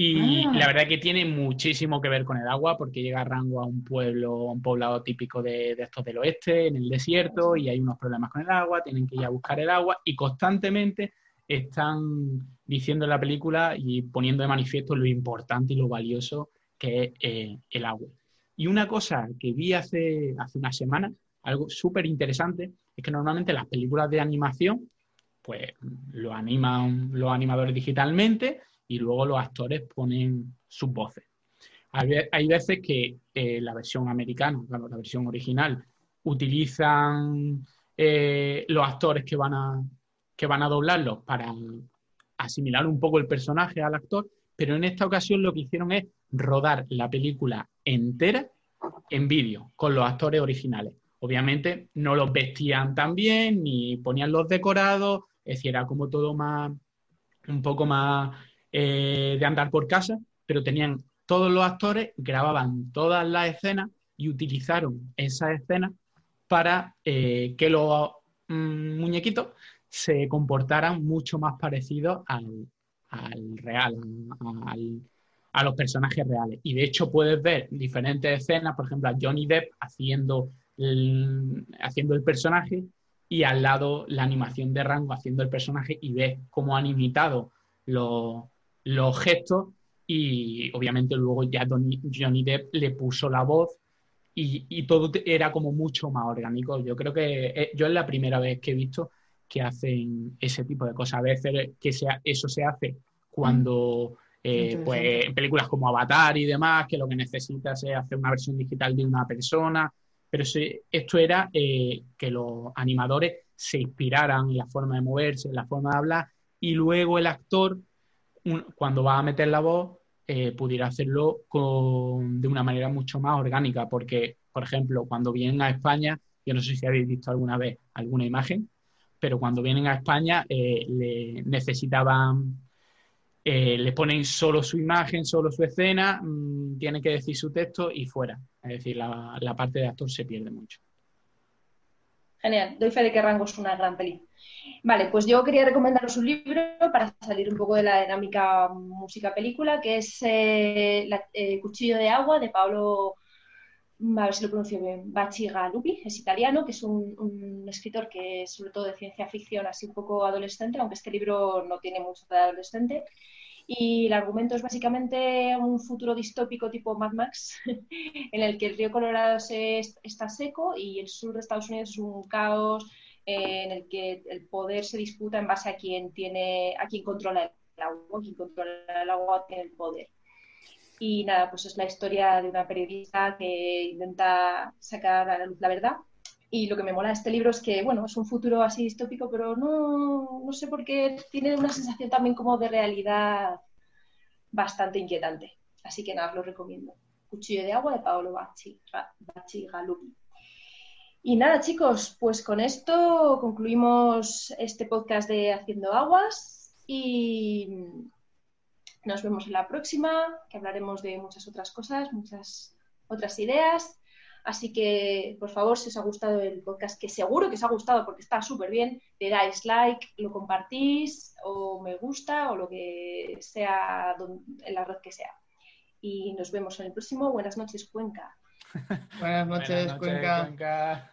y ah. la verdad que tiene muchísimo que ver con el agua, porque llega a Rango a un pueblo, un poblado típico de, estos del oeste, en el desierto, y hay unos problemas con el agua, tienen que ir a buscar el agua, y constantemente están diciendo en la película y poniendo de manifiesto lo importante y lo valioso que es eh, el agua. Y una cosa que vi hace, hace una semana, algo súper interesante, es que normalmente las películas de animación, pues lo animan los animadores digitalmente y luego los actores ponen sus voces. Hay, veces que eh, la versión americana, la versión original, utilizan eh, los actores que van, a, que van a doblarlo para asimilar un poco el personaje al actor, pero en esta ocasión lo que hicieron es rodar la película entera en vídeo con los actores originales. Obviamente no los vestían tan bien ni ponían los decorados, es decir, era como todo más, un poco más eh, de andar por casa, pero tenían todos los actores, grababan todas las escenas y utilizaron esas escenas para eh, que los mm, muñequitos se comportaran mucho más parecidos al, real, a los personajes reales. Y de hecho puedes ver diferentes escenas, por ejemplo, a Johnny Depp haciendo el, haciendo el personaje y al lado la animación de rango haciendo el personaje y ves cómo han imitado los, los gestos y obviamente luego ya Johnny Depp le puso la voz y, todo era como mucho más orgánico. Yo creo que eh, yo es la primera vez que he visto que hacen ese tipo de cosas. A veces que sea, eso se hace cuando, eh, pues, en películas como Avatar y demás, que lo que necesitas es hacer una versión digital de una persona. Pero esto era eh, que los animadores se inspiraran en la forma de moverse, en la forma de hablar, y luego el actor, cuando va a meter la voz, eh, pudiera hacerlo con, de una manera mucho más orgánica, porque, por ejemplo, cuando vienen a España, yo no sé si habéis visto alguna vez alguna imagen, pero cuando vienen a España eh, le necesitaban, eh, le ponen solo su imagen, solo su escena, mm, tiene que decir su texto y fuera. Es decir, la parte de actor se pierde mucho. Genial, doy fe de que Rango es una gran peli. Vale, pues yo quería recomendaros un libro para salir un poco de la dinámica música-película, que es eh, eh, Cuchillo de Agua de Paolo, a ver si lo pronuncio bien, Bacigalupi, es italiano, que es un, escritor que es sobre todo de ciencia ficción, así un poco adolescente, aunque este libro no tiene mucho de adolescente. Y el argumento es básicamente un futuro distópico tipo Mad Max, en el que el río Colorado se, está seco y el sur de Estados Unidos es un caos en el que el poder se disputa en base a quien tiene, a quien controla el agua, quien controla el agua tiene el poder. Y nada, pues es la historia de una periodista que intenta sacar a la luz la verdad. Y lo que me mola de este libro es que, bueno, es un futuro así distópico, pero no, no sé por qué tiene una sensación también como de realidad bastante inquietante. Así que nada, lo recomiendo. Cuchillo de agua de Paolo Bacci, Bacci Galupi. Y nada, chicos, pues con esto concluimos este podcast de Haciendo Aguas y nos vemos en la próxima, que hablaremos de muchas otras cosas, muchas otras ideas. Así que, por favor, si os ha gustado el podcast, que seguro que os ha gustado porque está súper bien, le dais like, lo compartís o me gusta o lo que sea en la red que sea. Y nos vemos en el próximo. Buenas noches, Cuenca. Buenas noches, Cuenca.